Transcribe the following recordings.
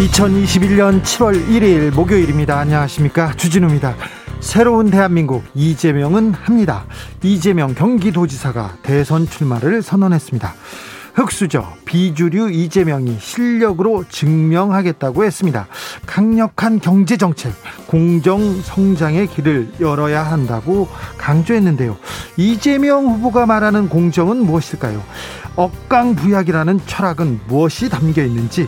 2021년 7월 1일 목요일입니다. 안녕하십니까. 주진우입니다. 새로운 대한민국 이재명은 합니다. 이재명 경기도지사가 대선 출마를 선언했습니다. 흑수저 비주류 이재명이 실력으로 증명하겠다고 했습니다. 강력한 경제 정책, 공정 성장의 길을 열어야 한다고 강조했는데요. 이재명 후보가 말하는 공정은 무엇일까요? 억강부약이라는 철학은 무엇이 담겨 있는지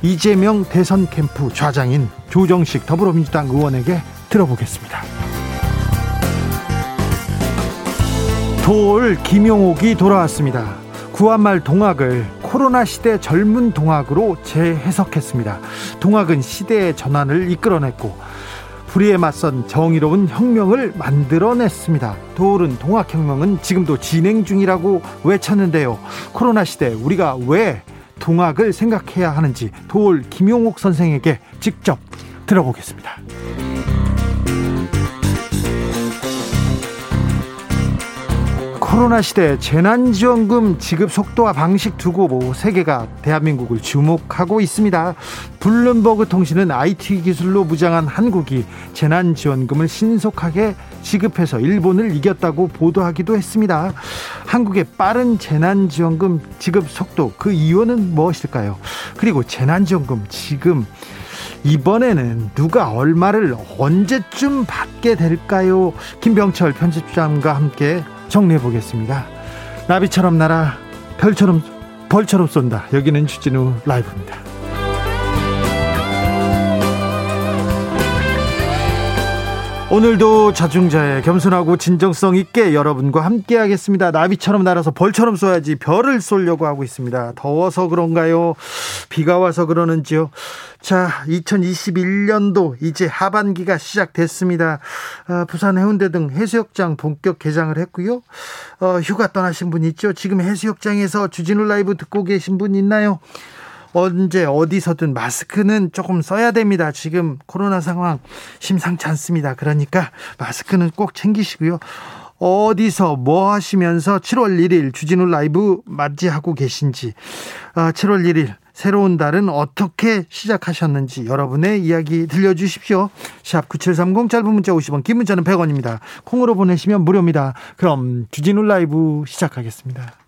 이재명 대선 캠프 좌장인 조정식 더불어민주당 의원에게 들어보겠습니다. 돌 김용옥이 돌아왔습니다. 구한말 동학을 코로나 시대 젊은 동학으로 재해석했습니다. 동학은 시대의 전환을 이끌어냈고 불의에 맞선 정의로운 혁명을 만들어냈습니다. 도울은 동학혁명은 지금도 진행 중이라고 외쳤는데요. 코로나 시대 우리가 왜 동학을 생각해야 하는지 도울 김용옥 선생에게 직접 들어보겠습니다. 코로나 시대 재난지원금 지급 속도와 방식 두고 뭐 세계가 대한민국을 주목하고 있습니다. 블룸버그 통신은 IT 기술로 무장한 한국이 재난지원금을 신속하게 지급해서 일본을 이겼다고 보도하기도 했습니다. 한국의 빠른 재난지원금 지급 속도 그 이유는 무엇일까요? 그리고 재난지원금 지금 이번에는 누가 얼마를 언제쯤 받게 될까요? 김병철 편집장과 함께 정리해 보겠습니다. 나비처럼 날아 별처럼 벌처럼 쏜다. 여기는 주진우 라이브입니다. 오늘도 자중자의 겸손하고 진정성 있게 여러분과 함께 하겠습니다. 나비처럼 날아서 벌처럼 쏘야지 별을 쏘려고 하고 있습니다. 더워서 그런가요? 비가 와서 그러는지요? 자, 2021년도 이제 하반기가 시작됐습니다. 어, 부산 해운대 등 해수욕장 본격 개장을 했고요. 어, 휴가 떠나신 분 있죠? 지금 해수욕장에서 주진우 라이브 듣고 계신 분 있나요? 언제 어디서든 마스크는 조금 써야 됩니다. 지금 코로나 상황 심상치 않습니다. 그러니까 마스크는 꼭 챙기시고요. 어디서 뭐 하시면서 7월 1일 주진우 라이브 맞이하고 계신지 7월 아, 1일 새로운 달은 어떻게 시작하셨는지 여러분의 이야기 들려주십시오. 샵 9730 짧은 문자 50원 긴 문자는 100원입니다. 콩으로 보내시면 무료입니다. 그럼 주진우 라이브 시작하겠습니다.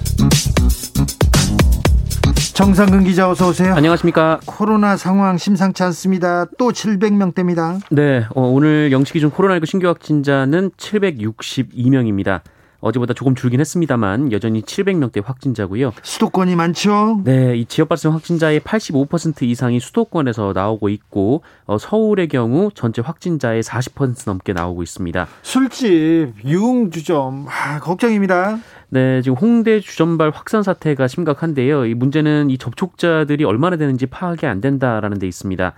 정상근 기자 어서 오세요. 안녕하십니까. 코로나 상황 심상치 않습니다. 또 700명대입니다. 네, 어, 오늘 영시 기준 코로나19 신규 확진자는 762명입니다. 어제보다 조금 줄긴 했습니다만 여전히 700명대 확진자고요. 수도권이 많죠? 네, 이 지역 발생 확진자의 85% 이상이 수도권에서 나오고 있고 어, 서울의 경우 전체 확진자의 40% 넘게 나오고 있습니다. 술집, 유흥주점 아, 걱정입니다. 네, 지금 홍대 주점발 확산 사태가 심각한데요. 이 문제는 이 접촉자들이 얼마나 되는지 파악이 안 된다라는 데 있습니다.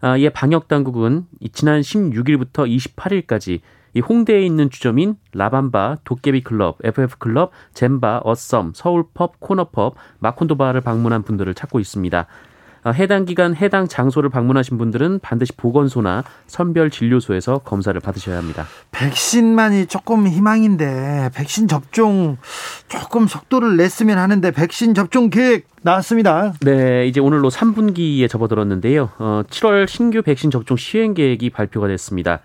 아, 이에 방역 당국은 지난 16일부터 28일까지 이 홍대에 있는 주점인 라밤바, 도깨비 클럽, FF 클럽, 젠바, 어썸, 서울펍, 코너펍, 마콘도바를 방문한 분들을 찾고 있습니다. 아, 해당 기간 해당 장소를 방문하신 분들은 반드시 보건소나 선별 진료소에서 검사를 받으셔야 합니다. 백신만이 조금 희망인데 백신 접종 조금 속도를 냈으면 하는데 백신 접종 계획 나왔습니다. 네, 이제 오늘로 3분기에 접어들었는데요. 어, 7월 신규 백신 접종 시행 계획이 발표가 됐습니다.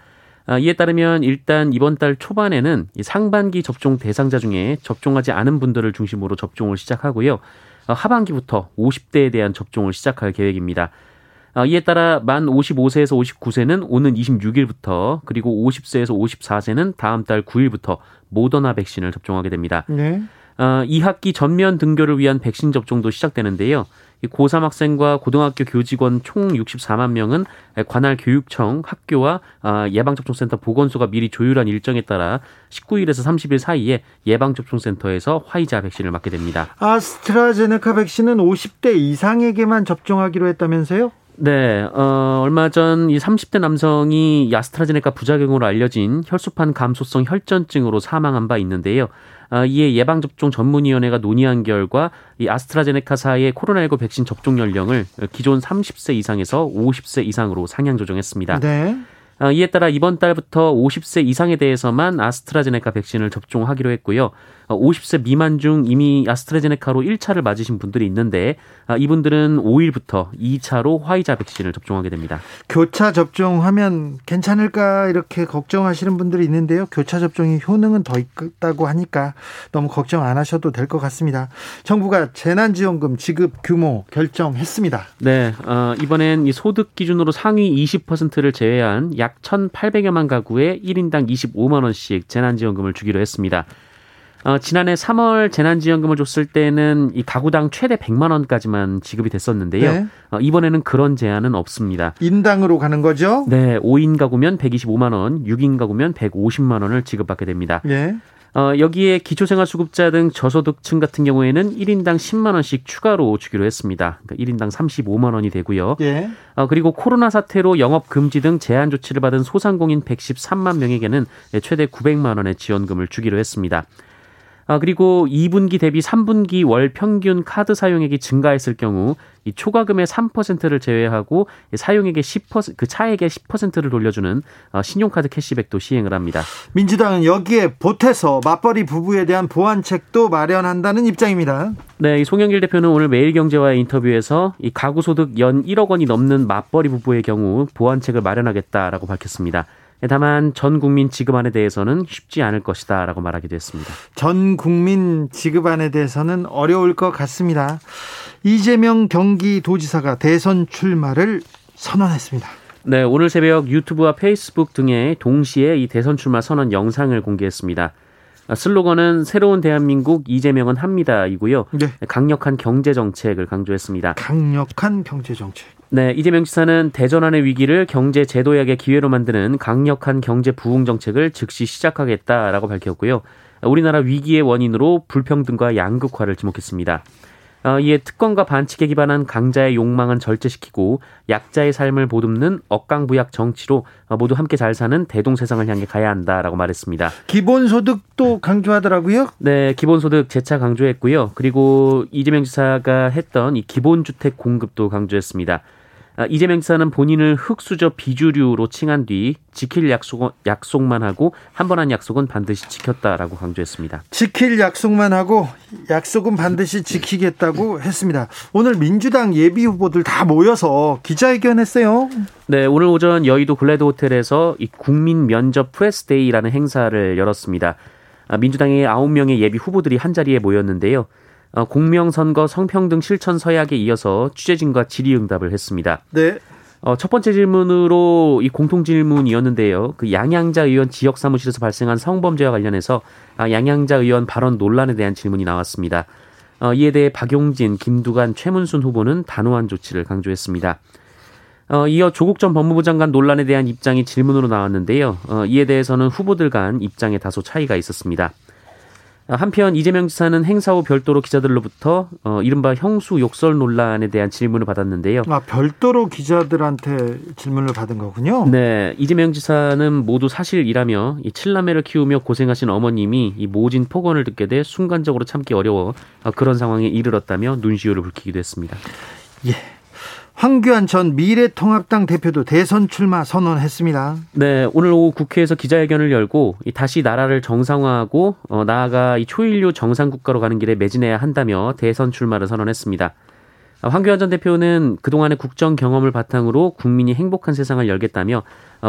아, 이에 따르면 일단 이번 달 초반에는 상반기 접종 대상자 중에 접종하지 않은 분들을 중심으로 접종을 시작하고요. 어, 하반기부터 50대에 대한 접종을 시작할 계획입니다. 어, 이에 따라 만 55세에서 59세는 오는 26일부터 그리고 50세에서 54세는 다음 달 9일부터 모더나 백신을 접종하게 됩니다. 네. 어, 2학기 전면 등교를 위한 백신 접종도 시작되는데요. 고3 학생과 고등학교 교직원 총 64만 명은 관할 교육청, 학교와 아, 예방접종센터 보건소가 미리 조율한 일정에 따라 19일에서 30일 사이에 예방접종센터에서 화이자 백신을 맞게 됩니다. 아스트라제네카 백신은 50대 이상에게만 접종하기로 했다면서요? 네, 어, 얼마 전 이 30대 남성이 아스트라제네카 부작용으로 알려진 혈소판 감소성 혈전증으로 사망한 바 있는데요. 어, 이에 예방접종 전문위원회가 논의한 결과 이 아스트라제네카사의 코로나19 백신 접종 연령을 기존 30세 이상에서 50세 이상으로 상향 조정했습니다. 네. 어, 이에 따라 이번 달부터 50세 이상에 대해서만 아스트라제네카 백신을 접종하기로 했고요. 50세 어, 미만 중 이미 아스트라제네카로 1차를 맞으신 분들이 있는데 아, 이분들은 5일부터 2차로 화이자 백신을 접종하게 됩니다. 교차 접종하면 괜찮을까 이렇게 걱정하시는 분들이 있는데요. 교차 접종이 효능은 더 있다고 하니까 너무 걱정 안 하셔도 될 것 같습니다. 정부가 재난지원금 지급 규모 결정했습니다. 네, 어, 이번엔 이 소득 기준으로 상위 20%를 제외한 약 1,800여만 가구에 1인당 25만 원씩 재난지원금을 주기로 했습니다. 어, 지난해 3월 재난지원금을 줬을 때는 이 가구당 최대 100만 원까지만 지급이 됐었는데요. 네. 어, 이번에는 그런 제한은 없습니다. 인당으로 가는 거죠? 네, 5인 가구면 125만 원, 6인 가구면 150만 원을 지급받게 됩니다. 네. 어, 여기에 기초생활수급자 등 저소득층 같은 경우에는 1인당 10만 원씩 추가로 주기로 했습니다. 그러니까 1인당 35만 원이 되고요. 예. 어, 그리고 코로나 사태로 영업 금지 등 제한 조치를 받은 소상공인 113만 명에게는 최대 900만 원의 지원금을 주기로 했습니다. 아, 그리고 2분기 대비 3분기 월 평균 카드 사용액이 증가했을 경우 이 초과금의 3%를 제외하고 사용액의 10%그 차액의 10%를 돌려주는 어, 신용카드 캐시백도 시행을 합니다. 민주당은 여기에 보태서 맞벌이 부부에 대한 보완책도 마련한다는 입장입니다. 네, 이 송영길 대표는 오늘 매일경제와의 인터뷰에서 이 가구 소득 연 1억 원이 넘는 맞벌이 부부의 경우 보완책을 마련하겠다라고 밝혔습니다. 다만 전 국민 지급안에 대해서는 쉽지 않을 것이다라고 말하기도 했습니다. 전 국민 지급안에 대해서는 어려울 것 같습니다. 이재명 경기도지사가 대선 출마를 선언했습니다. 네, 오늘 새벽 유튜브와 페이스북 등에 동시에 이 대선 출마 선언 영상을 공개했습니다. 슬로건은 새로운 대한민국 이재명은 합니다이고요. 네. 강력한 경제 정책을 강조했습니다. 강력한 경제 정책. 네, 이재명 지사는 대전환의 위기를 경제 제도약의 기회로 만드는 강력한 경제 부흥 정책을 즉시 시작하겠다라고 밝혔고요. 우리나라 위기의 원인으로 불평등과 양극화를 지목했습니다. 어, 이에 특권과 반칙에 기반한 강자의 욕망은 절제시키고 약자의 삶을 보듬는 억강부약 정치로 어, 모두 함께 잘 사는 대동세상을 향해 가야 한다라고 말했습니다. 기본소득도 강조하더라고요. 네, 기본소득 재차 강조했고요. 그리고 이재명 지사가 했던 이 기본주택 공급도 강조했습니다. 아, 이재명 지사는 본인을 흙수저 비주류로 칭한 뒤 지킬 약속, 약속만 하고 한 번 한 약속은 반드시 지켰다라고 강조했습니다. 지킬 약속만 하고 약속은 반드시 지키겠다고 했습니다. 오늘 민주당 예비 후보들 다 모여서 기자회견했어요. 네, 오늘 오전 여의도 글래드 호텔에서 이 국민 면접 press day라는 행사를 열었습니다. 아, 민주당의 9명의 예비 후보들이 한 자리에 모였는데요. 어, 공명선거 성평등 실천 서약에 이어서 취재진과 질의응답을 했습니다. 네. 어, 첫 번째 질문으로 이 공통 질문이었는데요. 그 양양자 의원 지역 사무실에서 발생한 성범죄와 관련해서 아, 양양자 의원 발언 논란에 대한 질문이 나왔습니다. 어, 이에 대해 박용진, 김두관, 최문순 후보는 단호한 조치를 강조했습니다. 어, 이어 조국 전 법무부 장관 논란에 대한 입장이 질문으로 나왔는데요. 어, 이에 대해서는 후보들 간 입장에 다소 차이가 있었습니다. 한편 이재명 지사는 행사 후 별도로 기자들로부터 어, 이른바 형수 욕설 논란에 대한 질문을 받았는데요. 아 별도로 기자들한테 질문을 받은 거군요. 네, 이재명 지사는 모두 사실이라며 이 칠남매를 키우며 고생하신 어머님이 이 모진 폭언을 듣게 돼 순간적으로 참기 어려워 어, 그런 상황에 이르렀다며 눈시울을 붉히기도 했습니다. 예. 황교안 전 미래통합당 대표도 대선 출마 선언했습니다. 네, 오늘 오후 국회에서 기자회견을 열고 다시 나라를 정상화하고 어, 나아가 이 초일류 정상국가로 가는 길에 매진해야 한다며 대선 출마를 선언했습니다. 황교안 전 대표는 그동안의 국정 경험을 바탕으로 국민이 행복한 세상을 열겠다며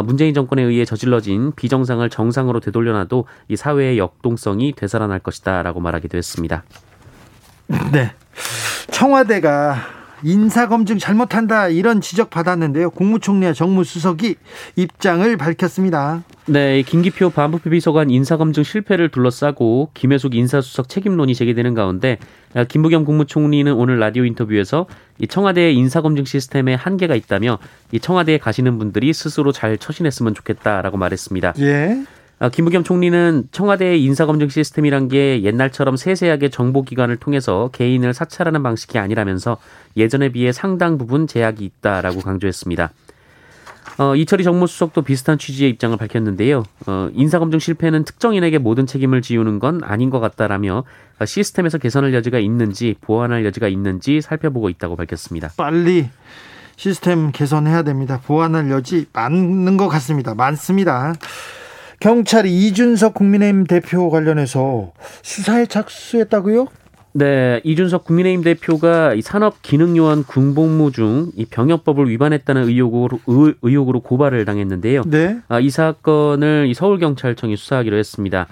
문재인 정권에 의해 저질러진 비정상을 정상으로 되돌려놔도 이 사회의 역동성이 되살아날 것이다라고 말하기도 했습니다. 네. 청와대가 인사검증 잘못한다 이런 지적 받았는데요. 국무총리와 정무수석이 입장을 밝혔습니다. 네, 김기표 반부패 비서관 인사검증 실패를 둘러싸고 김혜숙 인사수석 책임론이 제기되는 가운데 김부겸 국무총리는 오늘 라디오 인터뷰에서 이 청와대의 인사검증 시스템에 한계가 있다며 이 청와대에 가시는 분들이 스스로 잘 처신했으면 좋겠다라고 말했습니다. 예. 아, 김부겸 총리는 청와대의 인사검증 시스템이란 게 옛날처럼 세세하게 정보기관을 통해서 개인을 사찰하는 방식이 아니라면서 예전에 비해 상당 부분 제약이 있다라고 강조했습니다. 어, 이철희 정무수석도 비슷한 취지의 입장을 밝혔는데요. 어, 인사검증 실패는 특정인에게 모든 책임을 지우는 건 아닌 것 같다라며 시스템에서 개선할 여지가 있는지 보완할 여지가 있는지 살펴보고 있다고 밝혔습니다. 빨리 시스템 개선해야 됩니다. 보완할 여지 많은 것 같습니다. 많습니다. 경찰이 이준석 국민의힘 대표 관련해서 수사에 착수했다고요? 네, 이준석 국민의힘 대표가 이 산업기능요원 군복무 중 이 병역법을 위반했다는 의혹으로 의혹으로 고발을 당했는데요. 네. 아, 이 사건을 이 서울경찰청이 수사하기로 했습니다.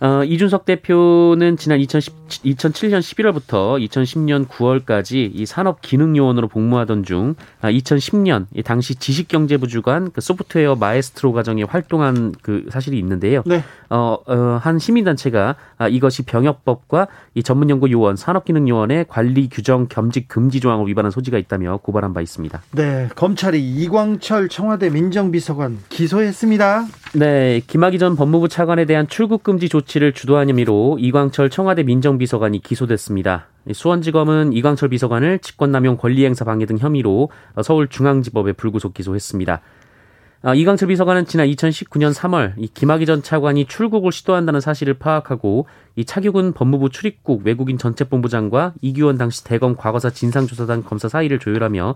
어, 이준석 대표는 지난 2010, 2007년 11월부터 2010년 9월까지 이 산업기능요원으로 복무하던 중 아, 2010년 이 당시 지식경제부 주관 그 소프트웨어 마에스트로 과정에 활동한 그 사실이 있는데요. 네. 어, 어, 한 시민단체가 아, 이것이 병역법과 이 전문연구요원, 산업기능요원의 관리 규정 겸직 금지 조항을 위반한 소지가 있다며 고발한 바 있습니다. 네, 검찰이 이광철 청와대 민정비서관 기소했습니다. 네, 김학의 전 법무부 차관에 대한 출국 금지 조치를 주도한 혐의로 이광철 청와대 민정비서관이 기소됐습니다. 수원지검은 이광철 비서관을 직권남용 권리행사 방해 등 혐의로 서울중앙지법에 불구속 기소했습니다. 아, 이광철 비서관은 지난 2019년 3월 이 김학의 전 차관이 출국을 시도한다는 사실을 파악하고 이 차규근 법무부 출입국 외국인 전체본부장과 이규원 당시 대검 과거사 진상조사단 검사 사이를 조율하며 어,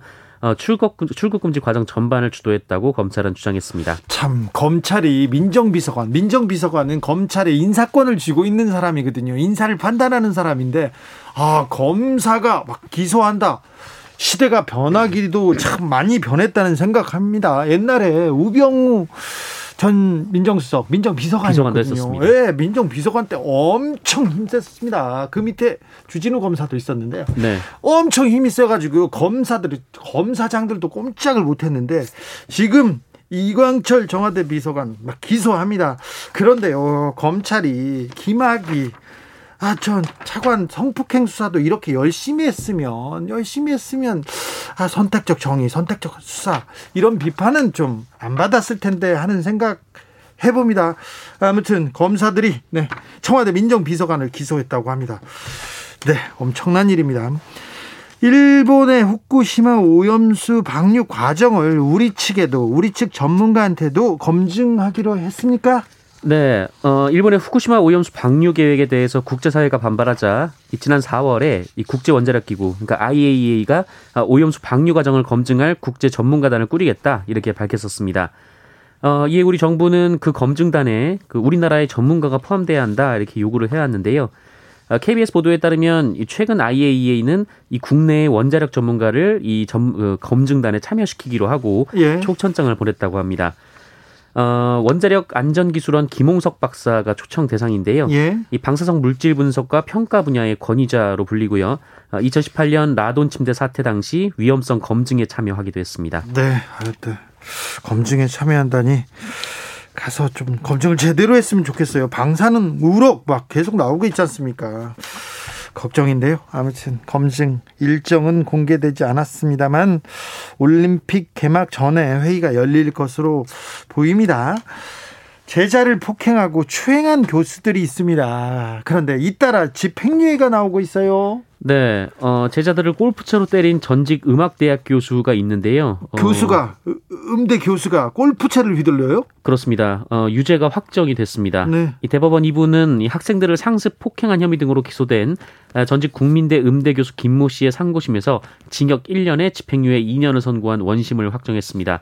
출국 출국 금지 과정 전반을 주도했다고 검찰은 주장했습니다. 참 검찰이 민정비서관, 민정비서관은 검찰의 인사권을 쥐고 있는 사람이거든요. 인사를 판단하는 사람인데 아 검사가 막 기소한다. 시대가 변하기도 참 많이 변했다는 생각합니다. 옛날에 우병우 전 민정수석, 민정비서관이었거든요. 예, 민정비서관 때 엄청 힘셌습니다. 그 밑에 주진우 검사도 있었는데요. 네. 엄청 힘이 세가지고 검사들이 검사장들도 꼼짝을 못했는데 지금 이광철 정화대 비서관 막 기소합니다. 그런데요, 검찰이 김학이 아, 전 차관 성폭행 수사도 이렇게 열심히 했으면 열심히 했으면 아, 선택적 정의, 선택적 수사 이런 비판은 좀 안 받았을 텐데 하는 생각 해봅니다. 아무튼 검사들이 네, 청와대 민정비서관을 기소했다고 합니다. 네, 엄청난 일입니다. 일본의 후쿠시마 오염수 방류 과정을 우리 측에도 우리 측 전문가한테도 검증하기로 했습니까? 네, 어, 일본의 후쿠시마 오염수 방류 계획에 대해서 국제사회가 반발하자 지난 4월에 이 국제 원자력 기구, 그러니까 IAEA가 오염수 방류 과정을 검증할 국제 전문가단을 꾸리겠다 이렇게 밝혔었습니다. 어, 이에 우리 정부는 그 검증단에 그 우리나라의 전문가가 포함돼야 한다 이렇게 요구를 해왔는데요. KBS 보도에 따르면 최근 IAEA는 이 국내의 원자력 전문가를 이 점, 어, 검증단에 참여시키기로 하고 예. 초청장을 보냈다고 합니다. 어, 원자력 안전기술원 김홍석 박사가 초청 대상인데요. 예. 이 방사성 물질 분석과 평가 분야의 권위자로 불리고요. 어, 2018년 라돈 침대 사태 당시 위험성 검증에 참여하기도 했습니다. 네, 네. 검증에 참여한다니 가서 좀 검증을 제대로 했으면 좋겠어요. 방사는 우럭 막 계속 나오고 있지 않습니까? 걱정인데요. 아무튼 검증 일정은 공개되지 않았습니다만 올림픽 개막 전에 회의가 열릴 것으로 보입니다. 제자를 폭행하고 추행한 교수들이 있습니다. 그런데 잇따라 집행유예가 나오고 있어요. 네, 어, 제자들을 골프채로 때린 전직 음악대학 교수가 있는데요. 어, 교수가 음대 교수가 골프채를 휘둘러요? 그렇습니다. 어, 유죄가 확정이 됐습니다. 네. 이 대법원 2부는 이 학생들을 상습 폭행한 혐의 등으로 기소된 아, 전직 국민대 음대 교수 김모 씨의 상고심에서 징역 1년에 집행유예 2년을 선고한 원심을 확정했습니다.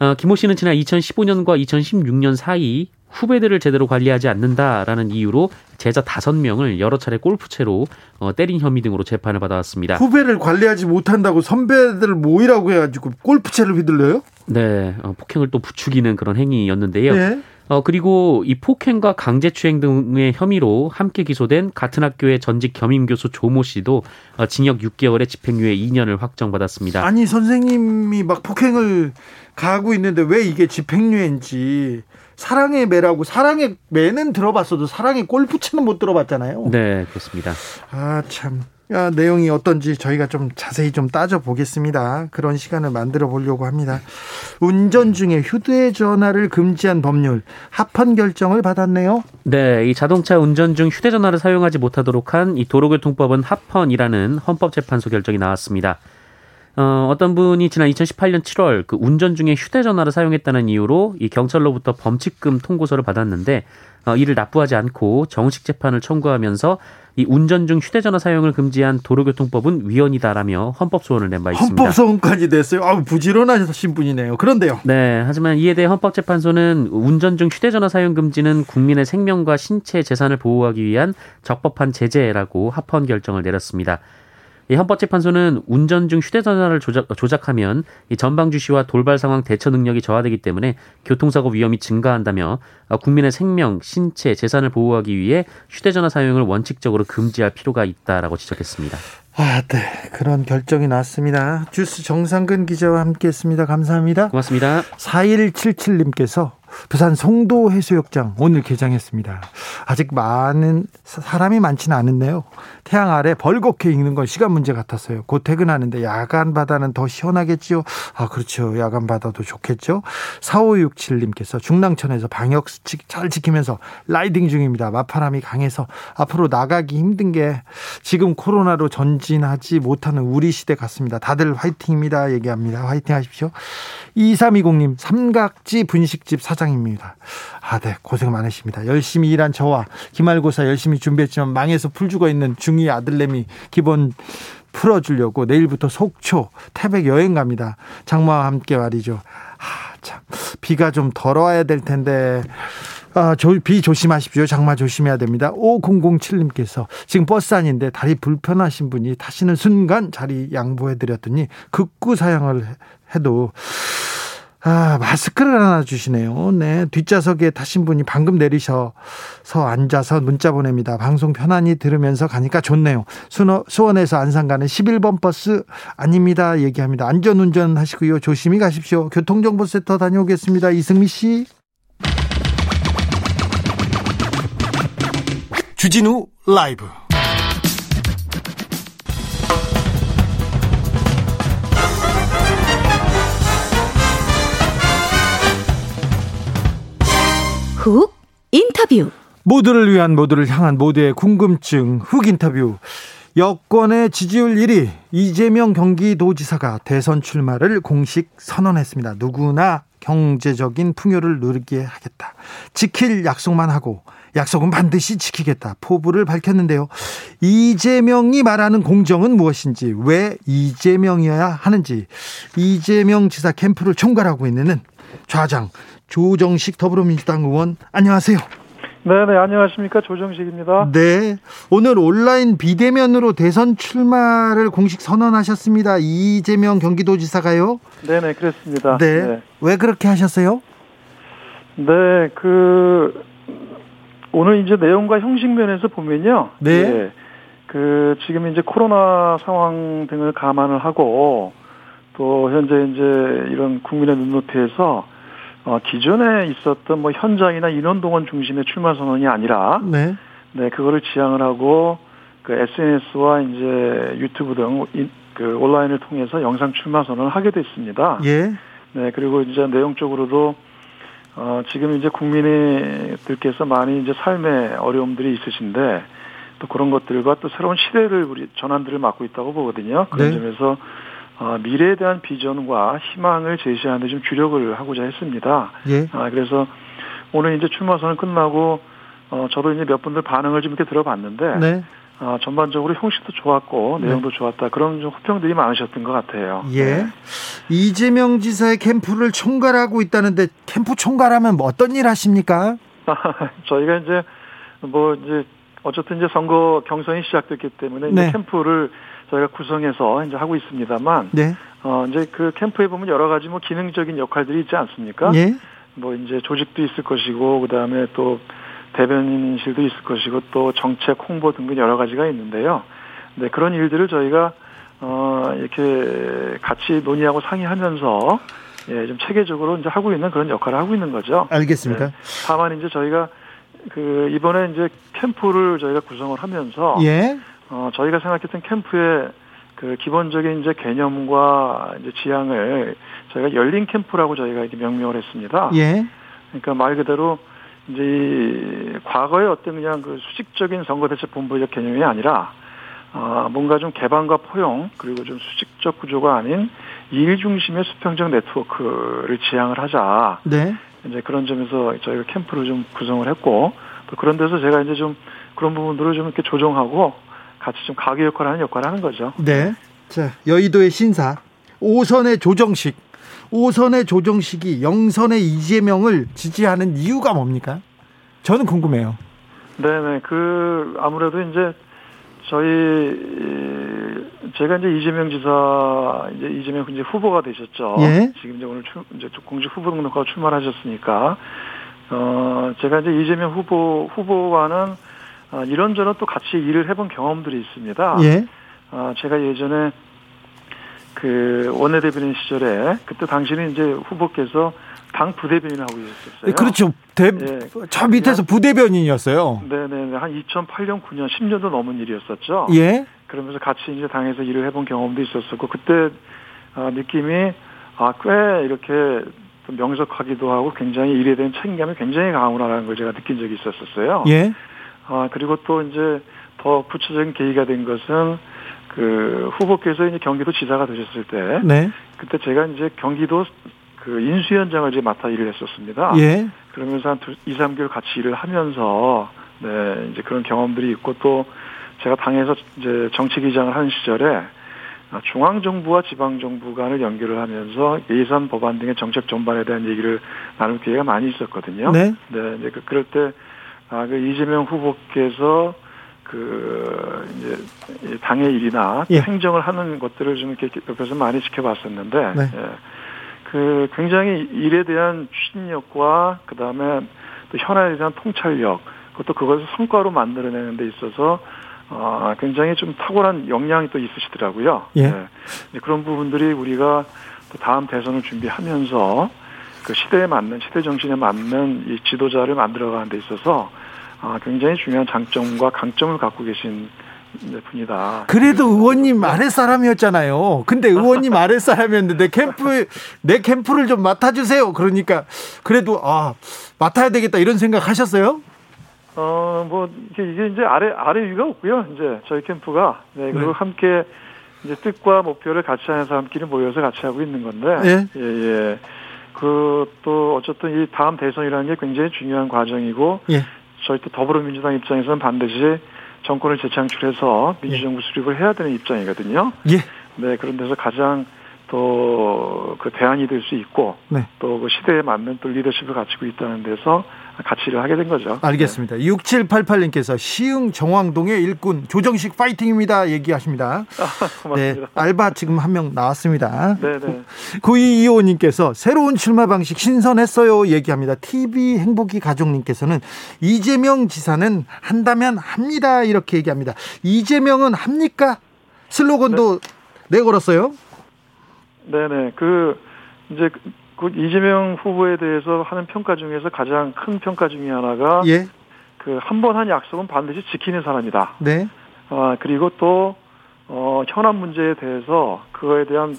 어, 김모 씨는 지난 2015년과 2016년 사이 후배들을 제대로 관리하지 않는다라는 이유로 제자 다섯 명을 여러 차례 골프채로 어, 때린 혐의 등으로 재판을 받아왔습니다. 후배를 관리하지 못한다고 선배들 모이라고 해가지고 골프채를 휘둘려요? 네, 어, 폭행을 또 부추기는 그런 행위였는데요. 네. 어, 그리고 이 폭행과 강제추행 등의 혐의로 함께 기소된 같은 학교의 전직 겸임 교수 조모 씨도 어, 징역 6개월에 집행유예 2년을 확정받았습니다. 아니 선생님이 막 폭행을 가하고 있는데 왜 이게 집행유예인지 사랑의 매라고 사랑의 매는 들어봤어도 사랑의 골프채는 못 들어봤잖아요. 네, 그렇습니다. 아 참. 아, 내용이 어떤지 저희가 좀 자세히 좀 따져 보겠습니다. 그런 시간을 만들어 보려고 합니다. 운전 중에 휴대전화를 금지한 법률 합헌 결정을 받았네요. 네, 이 자동차 운전 중 휴대전화를 사용하지 못하도록 한 이 도로교통법은 합헌이라는 헌법재판소 결정이 나왔습니다. 어, 어떤 분이 지난 2018년 7월 그 운전 중에 휴대전화를 사용했다는 이유로 이 경찰로부터 범칙금 통고서를 받았는데 어, 이를 납부하지 않고 정식 재판을 청구하면서 이 운전 중 휴대전화 사용을 금지한 도로교통법은 위헌이다라며 헌법 소원을 낸 바 있습니다. 헌법 소원까지 냈어요. 아, 부지런하신 분이네요. 그런데요. 네, 하지만 이에 대해 헌법재판소는 운전 중 휴대전화 사용 금지는 국민의 생명과 신체 재산을 보호하기 위한 적법한 제재라고 합헌 결정을 내렸습니다. 이 헌법 재판소는 운전 중 휴대전화를 조작, 조작하면 이 전방주 시와 돌발 상황 대처 능력이 저하되기 때문에 교통사고 위험이 증가한다며 국민의 생명, 신체, 재산을 보호하기 위해 휴대전화 사용을 원칙적으로 금지할 필요가 있다라고 지적했습니다. 아, 네. 그런 결정이 났습니다. 주스 정상근 기자와 함께 했습니다. 감사합니다. 고맙습니다. 4177님께서 부산 송도 해수욕장 오늘 개장했습니다. 아직 많은 사람이 많지는 않은데요. 태양 아래 벌겋게 익는 건 시간 문제 같았어요. 곧 퇴근하는데 야간 바다는 더 시원하겠지요. 아 그렇죠. 야간 바다도 좋겠죠. 4567님께서 중랑천에서 방역 수칙 잘 지키면서 riding 중입니다. 마파람이 강해서 앞으로 나가기 힘든 게 지금 코로나로 전진하지 못하는 우리 시대 같습니다. 다들 화이팅입니다. 얘기합니다. 화이팅 하십시오. 2320님 삼각지 분식집 사장입니다. 아, 네. 고생 많으십니다. 열심히 일한 저와 기말고사 열심히 준비했지만 망해서 풀 죽어 있는 중2 아들내미 기본 풀어주려고 내일부터 속초 태백 여행 갑니다. 장마와 함께 말이죠. 아, 참. 비가 좀 덜어와야 될 텐데. 아, 조, 비 조심하십시오. 장마 조심해야 됩니다. 5007님께서 지금 버스 안인데 다리 불편하신 분이 타시는 순간 자리 양보해드렸더니 극구 사양을 해도 아, 마스크를 하나 주시네요. 네. 뒷좌석에 타신 분이 방금 내리셔서 앉아서 문자 보냅니다. 방송 편안히 들으면서 가니까 좋네요. 수원에서 안산 가는 11번 버스 아닙니다. 얘기합니다. 안전 운전 하시고요. 조심히 가십시오. 교통정보센터 다녀오겠습니다. 이승미 씨. 주진우 라이브. 훅 인터뷰. 모두를 위한 모두를 향한 모두의 궁금증 훅 인터뷰. 여권의 지지율 1위 이재명 경기도지사가 대선 출마를 공식 선언했습니다. 누구나 경제적인 풍요를 누리게 하겠다. 지킬 약속만 하고 약속은 반드시 지키겠다. 포부를 밝혔는데요. 이재명이 말하는 공정은 무엇인지, 왜 이재명이어야 하는지, 이재명 지사 캠프를 총괄하고 있는 좌장 조정식 더불어민주당 의원 안녕하세요. 네네 안녕하십니까 조정식입니다. 네 오늘 온라인 비대면으로 대선 출마를 공식 선언하셨습니다. 이재명 경기도지사가요. 네네 그렇습니다. 네. 네. 왜 그렇게 하셨어요? 네 그 오늘 이제 내용과 형식 면에서 보면요. 네. 네. 그 지금 이제 코로나 상황 등을 감안을 하고 또 현재 이제 이런 국민의 눈높이에서 어, 기존에 있었던 뭐 현장이나 인원 동원 중심의 출마 선언이 아니라 네, 네 그거를 지향을 하고 그 SNS와 이제 유튜브 등 그 온라인을 통해서 영상 출마 선언을 하게 됐습니다. 예. 네 그리고 이제 내용적으로도 어, 지금 이제 국민들께서 많이 이제 삶의 어려움들이 있으신데 또 그런 것들과 또 새로운 시대를 우리 전환들을 맡고 있다고 보거든요. 그런 네. 점에서 어, 미래에 대한 비전과 희망을 제시하는 데 좀 주력을 하고자 했습니다. 예. 아, 그래서 오늘 이제 출마 선언 끝나고 어, 저도 이제 몇 분들 반응을 좀 이렇게 들어봤는데 네. 어, 전반적으로 형식도 좋았고 네. 내용도 네. 좋았다 그런 좀 호평들이 많으셨던 것 같아요. 예. 네. 이재명 지사의 캠프를 총괄하고 있다는데 캠프 총괄하면 뭐 어떤 일 하십니까? 저희가 이제 뭐 이제 어쨌든 이제 선거 경선이 시작됐기 때문에 네. 이제 캠프를 저희가 구성해서 이제 하고 있습니다만 네. 어 이제 그 캠프에 보면 여러 가지 뭐 기능적인 역할들이 있지 않습니까? 예. 뭐 이제 조직도 있을 것이고 그다음에 또 대변인실도 있을 것이고 또 정책 홍보 등등 여러 가지가 있는데요. 네, 그런 일들을 저희가 어 이렇게 같이 논의하고 상의하면서 예, 좀 체계적으로 이제 하고 있는 그런 역할을 하고 있는 거죠. 알겠습니다. 네. 다만 이제 저희가 그 이번에 이제 캠프를 저희가 구성을 하면서 예. 어 저희가 생각했던 캠프의 그 기본적인 이제 개념과 이제 지향을 저희가 열린 캠프라고 저희가 이렇게 명명을 했습니다. 예. 그러니까 말 그대로 이제 이 과거의 어떤 그냥 그 수직적인 선거대책 본부적 개념이 아니라 아 뭔가 좀 개방과 포용 그리고 좀 수직적 구조가 아닌 일 중심의 수평적 네트워크를 지향을 하자. 네. 이제 그런 점에서 저희가 캠프를 좀 구성을 했고 또 그런 데서 제가 이제 좀 그런 부분들을 좀 이렇게 조정하고 같이 좀 가교 역할을 하는 역할을 하는 거죠. 네. 자, 여의도의 신사. 5선의 조정식. 5선의 조정식이 0선의 이재명을 지지하는 이유가 뭡니까? 저는 궁금해요. 네네. 그 아무래도 이제 저희 이, 제가 이제 이재명 지사 이제 이재명 이제 후보가 되셨죠. 예. 지금 이제 오늘 출, 이제 공직 후보 등록하고 출마하셨으니까 어 제가 이제 이재명 후보 후보와는 어, 이런저런 또 같이 일을 해본 경험들이 있습니다. 예. 아, 제가 예전에 그 원내대변인 시절에 그때 당시는 이제 후보께서 당 부대변인을 하고 계셨어요. 네, 그렇죠. 대, 예. 저 밑에서 부대변인이었어요. 네네 한 2008년 9년 10년도 넘은 일이었었죠. 예. 그러면서 같이 이제 당에서 일을 해본 경험도 있었었고 그때 아, 느낌이 아 꽤 이렇게 좀 명석하기도 하고 굉장히 일에 대한 책임감이 굉장히 강하구나라는 걸 제가 느낀 적이 있었었어요. 예. 아 그리고 또 이제 더 구체적인 계기가 된 것은 그 후보께서 이제 경기도 지사가 되셨을 때 네. 그때 제가 이제 경기도 그 인수위원장을 이제 맡아 일을 했었습니다. 예. 그러면서 한 두, 2, 3개월 같이 일을 하면서 네, 이제 그런 경험들이 있고 또 제가 당에서 이제 정치 기장을 하는 시절에 아, 중앙 정부와 지방 정부 간을 연결을 하면서 예산 법안 등의 정책 전반에 대한 얘기를 나눌 기회가 많이 있었거든요. 네. 네, 이제 그, 그럴 때, 아, 그 이재명 후보께서 그, 이제, 이 당의 일이나 예. 행정을 하는 것들을 좀 이렇게 옆에서 많이 지켜봤었는데, 네. 예. 그 굉장히 일에 대한 추진력과 그 다음에 또 현안에 대한 통찰력, 그것도 그것을 성과로 만들어내는 데 있어서 아, 굉장히 좀 탁월한 역량이 또 있으시더라고요. 예. 이제 그런 부분들이 우리가 또 다음 대선을 준비하면서 그 시대에 맞는 시대 정신에 맞는 이 지도자를 만들어가는 데 있어서 아, 굉장히 중요한 장점과 강점을 갖고 계신 분이다. 그래도 의원님 아랫사람이었잖아요. 근데 의원님 아랫사람이었는데 내 캠프, 내 캠프를 좀 맡아주세요. 그러니까 그래도 아, 맡아야 되겠다 이런 생각 하셨어요? 어, 뭐, 이게, 이게 이제 아래, 아래 위가 없고요. 이제 저희 캠프가. 네, 그리고 네. 함께 이제 뜻과 목표를 같이 하는 사람끼리 모여서 같이 하고 있는 건데. 예. 예, 예. 그, 또, 어쨌든 이 다음 대선이라는 게 굉장히 중요한 과정이고. 예. 저희 또 더불어민주당 입장에서는 반드시 정권을 재창출해서 민주정부 수립을 해야 되는 입장이거든요. 예. 네, 그런 데서 가장 또 그 대안이 될 수 있고 네. 또그 시대에 맞는 또 리더십을 갖추고 있다는 데서 같이 일을 하게 된 거죠. 알겠습니다. 6788님께서 시흥 정왕동의 일꾼 조정식 파이팅입니다. 얘기하십니다. 고맙습니다. 네. 알바 지금 한 명 나왔습니다. 네, 네. 9225님께서 새로운 출마 방식 신선했어요. 얘기합니다. TV 행복이 가족님께서는 이재명 지사는 한다면 합니다. 이렇게 얘기합니다. 이재명은 합니까? 슬로건도 내걸었어요. 네네. 그, 이제, 그- 그 이재명 후보에 대해서 하는 평가 중에서 가장 큰 평가 중에 하나가, 예. 그, 한 번 한 약속은 반드시 지키는 사람이다. 네. 아, 그리고 또, 어, 현안 문제에 대해서 그거에 대한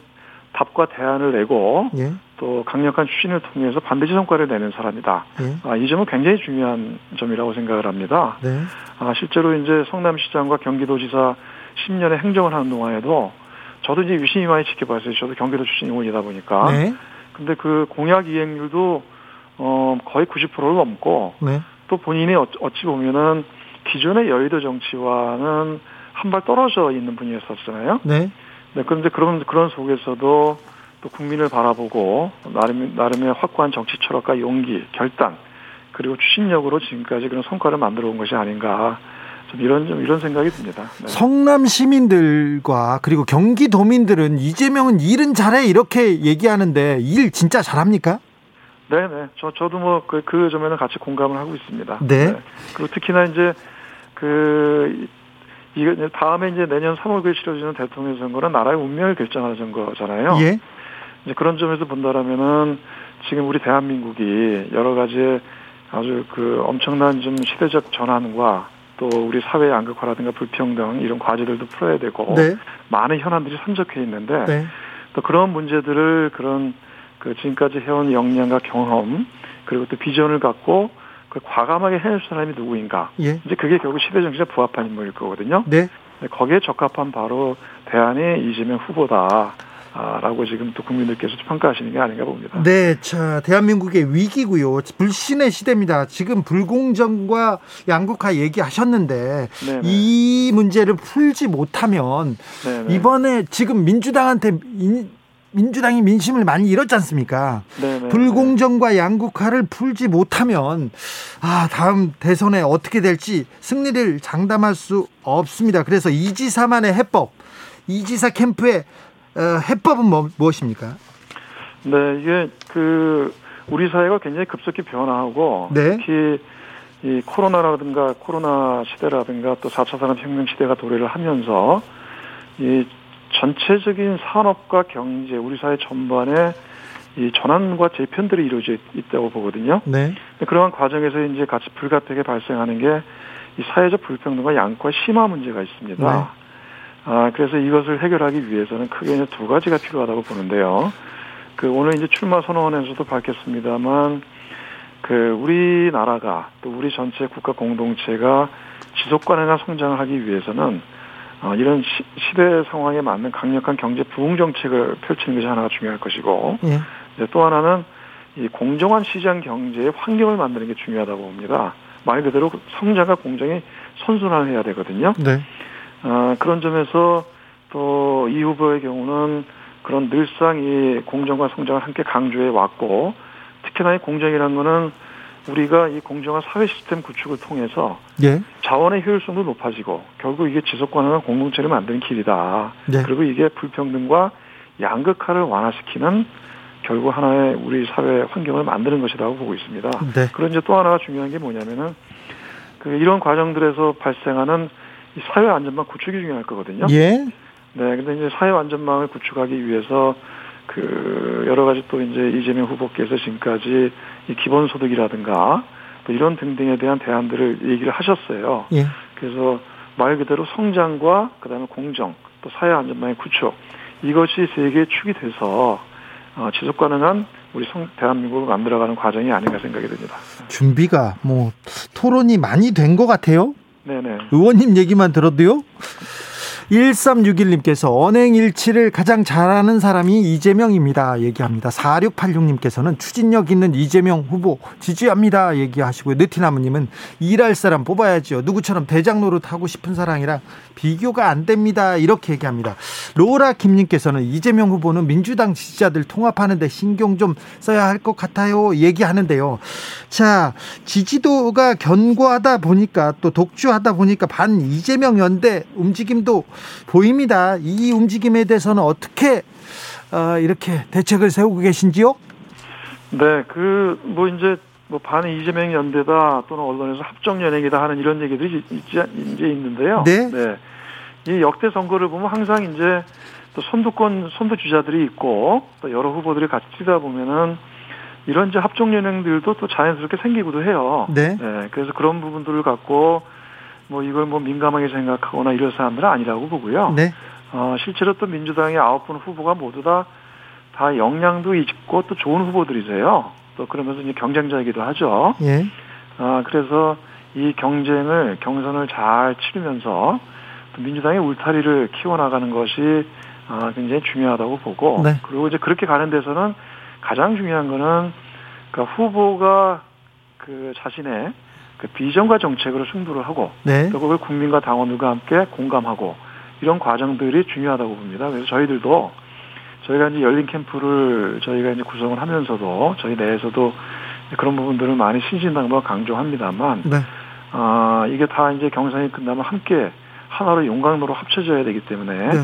답과 대안을 내고, 예. 또 강력한 추진을 통해서 반드시 성과를 내는 사람이다. 예. 아, 이 점은 굉장히 중요한 점이라고 생각을 합니다. 네. 아, 실제로 이제 성남시장과 경기도지사 10년의 행정을 하는 동안에도 저도 이제 유심히 많이 지켜봤어요. 저도 경기도 출신 의원이다 보니까. 네. 근데 그 공약 이행률도 어 거의 90%를 넘고 네. 또 본인이 어- 어찌 보면은 기존의 여의도 정치와는 한 발 떨어져 있는 분이었었잖아요. 네. 네, 그런데 그런 그런 속에서도 또 국민을 바라보고 나름 나름의 확고한 정치 철학과 용기, 결단 그리고 추진력으로 지금까지 그런 성과를 만들어 온 것이 아닌가 좀 이런 좀 이런 생각이 듭니다. 네. 성남 시민들과 그리고 경기도민들은 이재명은 일은 잘해 이렇게 얘기하는데 일 진짜 잘합니까? 네네. 저 저도 뭐그 그 점에는 같이 공감을 하고 있습니다. 네. 네. 그리고 특히나 이제 그 이게 다음에 이제 내년 3월에 치러지는 대통령 선거는 나라의 운명을 결정하는 거잖아요. 예. 이제 그런 점에서 본다라면은 지금 우리 대한민국이 여러 가지 아주 그 엄청난 좀 시대적 전환과 또 우리 사회 양극화라든가 불평등 이런 과제들도 풀어야 되고 네. 많은 현안들이 산적해 있는데 네. 또 그런 문제들을 그런 그 지금까지 해온 역량과 경험 그리고 또 비전을 갖고 그 과감하게 해낼 사람이 누구인가? 예. 이제 그게 결국 시대 정신에 부합한 인물일 거거든요. 네. 거기에 적합한 바로 대안의 이재명 후보다. 라고 지금 또 국민들께서 평가하시는 게 아닌가 봅니다. 네, 자 대한민국의 위기고요. 불신의 시대입니다. 지금 불공정과 양극화 얘기하셨는데 네네. 이 문제를 풀지 못하면 네네. 이번에 지금 민주당한테 민주당이 민심을 많이 잃었지 않습니까? 네네. 불공정과 양극화를 풀지 못하면 아 다음 대선에 어떻게 될지 승리를 장담할 수 없습니다. 그래서 이지사만의 해법, 이지사 캠프의 어, 해법은 뭐, 무엇입니까? 네, 이게 그 우리 사회가 굉장히 급속히 변화하고 네. 특히 이 코로나라든가 코로나 시대라든가 또 4차 산업혁명 시대가 도래를 하면서 이 전체적인 산업과 경제, 우리 사회 전반에 이 전환과 재편들이 이루어져 있다고 보거든요. 네. 그러한 과정에서 이제 같이 불가피하게 발생하는 게 이 사회적 불평등과 양과 심화 문제가 있습니다. 네. 아, 그래서 이것을 해결하기 위해서는 크게 이제 두 가지가 필요하다고 보는데요. 그 오늘 이제 출마 선언에서도 밝혔습니다만 그 우리나라가 또 우리 전체 국가 공동체가 지속 가능한 성장을 하기 위해서는 어, 이런 시, 대 상황에 맞는 강력한 경제 부흥 정책을 펼치는 것이 하나가 중요할 것이고 예. 또 하나는 이 공정한 시장 경제의 환경을 만드는 게 중요하다고 봅니다. 말 그대로 성장과 공정이 선순환해야 되거든요. 네. 어, 그런 점에서 또 이 후보의 경우는 그런 늘상 이 공정과 성장을 함께 강조해 왔고 특히나 이 공정이라는 거는 우리가 이 공정한 사회 시스템 구축을 통해서 예. 자원의 효율성도 높아지고 결국 이게 지속 가능한 공동체를 만드는 길이다. 네. 그리고 이게 불평등과 양극화를 완화시키는 결국 하나의 우리 사회 환경을 만드는 것이라고 보고 있습니다. 네. 그런 이제 또 하나가 중요한 게 뭐냐면은 그 이런 과정들에서 발생하는 이 사회 안전망 구축이 중요할 거거든요. 예. 네. 근데 이제 사회 안전망을 구축하기 위해서 그 여러 가지 또 이제 이재명 후보께서 지금까지 이 기본소득이라든가 또 이런 등등에 대한 대안들을 얘기를 하셨어요. 예. 그래서 말 그대로 성장과 그다음에 공정 또 사회 안전망의 구축 이것이 세계의 축이 돼서 어, 지속 가능한 우리 성, 대한민국을 만들어가는 과정이 아닌가 생각이 듭니다. 준비가 뭐 토론이 많이 된 것 같아요. 네네. 의원님 얘기만 들어도요. 1361님께서 언행 일치를 가장 잘하는 사람이 이재명입니다. 얘기합니다. 4686님께서는 추진력 있는 이재명 후보 지지합니다. 얘기하시고요. 느티나무님은 일할 사람 뽑아야지요. 누구처럼 대장 노릇 하고 싶은 사람이랑 비교가 안 됩니다. 이렇게 얘기합니다. 로라 김님께서는 이재명 후보는 민주당 지지자들 통합하는데 신경 좀 써야 할 것 같아요. 얘기하는데요. 자, 지지도가 견고하다 보니까 또 독주하다 보니까 반 이재명 연대 움직임도 보입니다. 이 움직임에 대해서는 어떻게 어, 이렇게 대책을 세우고 계신지요? 네, 그 뭐 이제 뭐반 이재명 연대다 또는 언론에서 합정 연행이다 하는 이런 얘기들이 있지 이제 있는데요. 네. 네. 이 역대 선거를 보면 항상 이제 또 선두권 선두 주자들이 있고 또 여러 후보들이 같이 뛰다 보면은 이런 이제 합종 연행들도 또 자연스럽게 생기기도 해요. 네. 네. 그래서 그런 부분들을 갖고 뭐 이걸 뭐 민감하게 생각하거나 이럴 사람들은 아니라고 보고요. 네. 어, 실제로 또 민주당의 아홉 분 후보가 모두 다, 다 역량도 있고 또 좋은 후보들이세요. 또 그러면서 이제 경쟁자이기도 하죠. 예. 아, 그래서 이 경쟁을, 경선을 잘 치르면서 또 민주당의 울타리를 키워나가는 것이 아, 굉장히 중요하다고 보고. 네. 그리고 이제 그렇게 가는 데서는 가장 중요한 거는 그 후보가 그 자신의 그 비전과 정책으로 승부를 하고 네. 또 그걸 국민과 당원들과 함께 공감하고 이런 과정들이 중요하다고 봅니다. 그래서 저희들도 저희가 이제 열린 캠프를 저희가 이제 구성을 하면서도 저희 내에서도 그런 부분들을 많이 신신당부가 강조합니다만 네. 아 이게 다 이제 경선이 끝나면 함께 하나로 용광로로 합쳐져야 되기 때문에 네.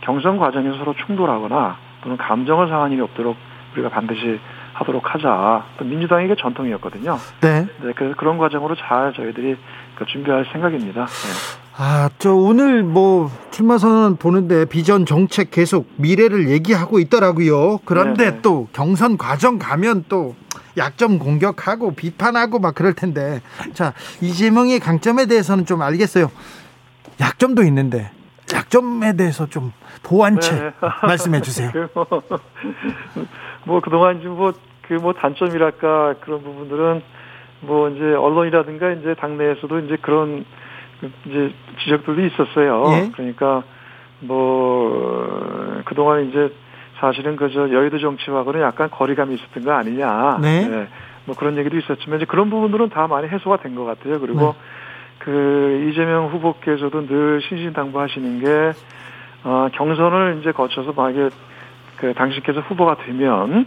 경선 과정에서 서로 충돌하거나 또는 감정을 상한 일이 없도록 우리가 반드시 하도록 하자. 또 민주당에게 전통이었거든요. 네. 네, 그래서 그런 과정으로 잘 저희들이 그 준비할 생각입니다. 네. 아, 저 오늘 뭐 출마 선언 보는데 비전 정책 계속 미래를 얘기하고 있더라고요. 그런데 네네. 또 경선 과정 가면 또 약점 공격하고 비판하고 막 그럴 텐데. 자, 이재명의 강점에 대해서는 좀 알겠어요. 약점도 있는데 약점에 대해서 좀 보완책 네. 말씀해 주세요. 그 뭐, 뭐 그동안 이제 뭐 그 뭐 단점이랄까 그런 부분들은 뭐 이제 언론이라든가 이제 당내에서도 이제 그런 그 이제 지적들도 있었어요. 예. 그러니까 뭐 그동안 이제 사실은 그저 여의도 정치하고는 약간 거리감이 있었던 거 아니냐. 네. 뭐 그런 얘기도 있었지만 이제 그런 부분들은 다 많이 해소가 된 것 같아요. 그리고 네. 그 이재명 후보께서도 늘 신신당부하시는 게 어, 경선을 이제 거쳐서 만약에 그 당신께서 후보가 되면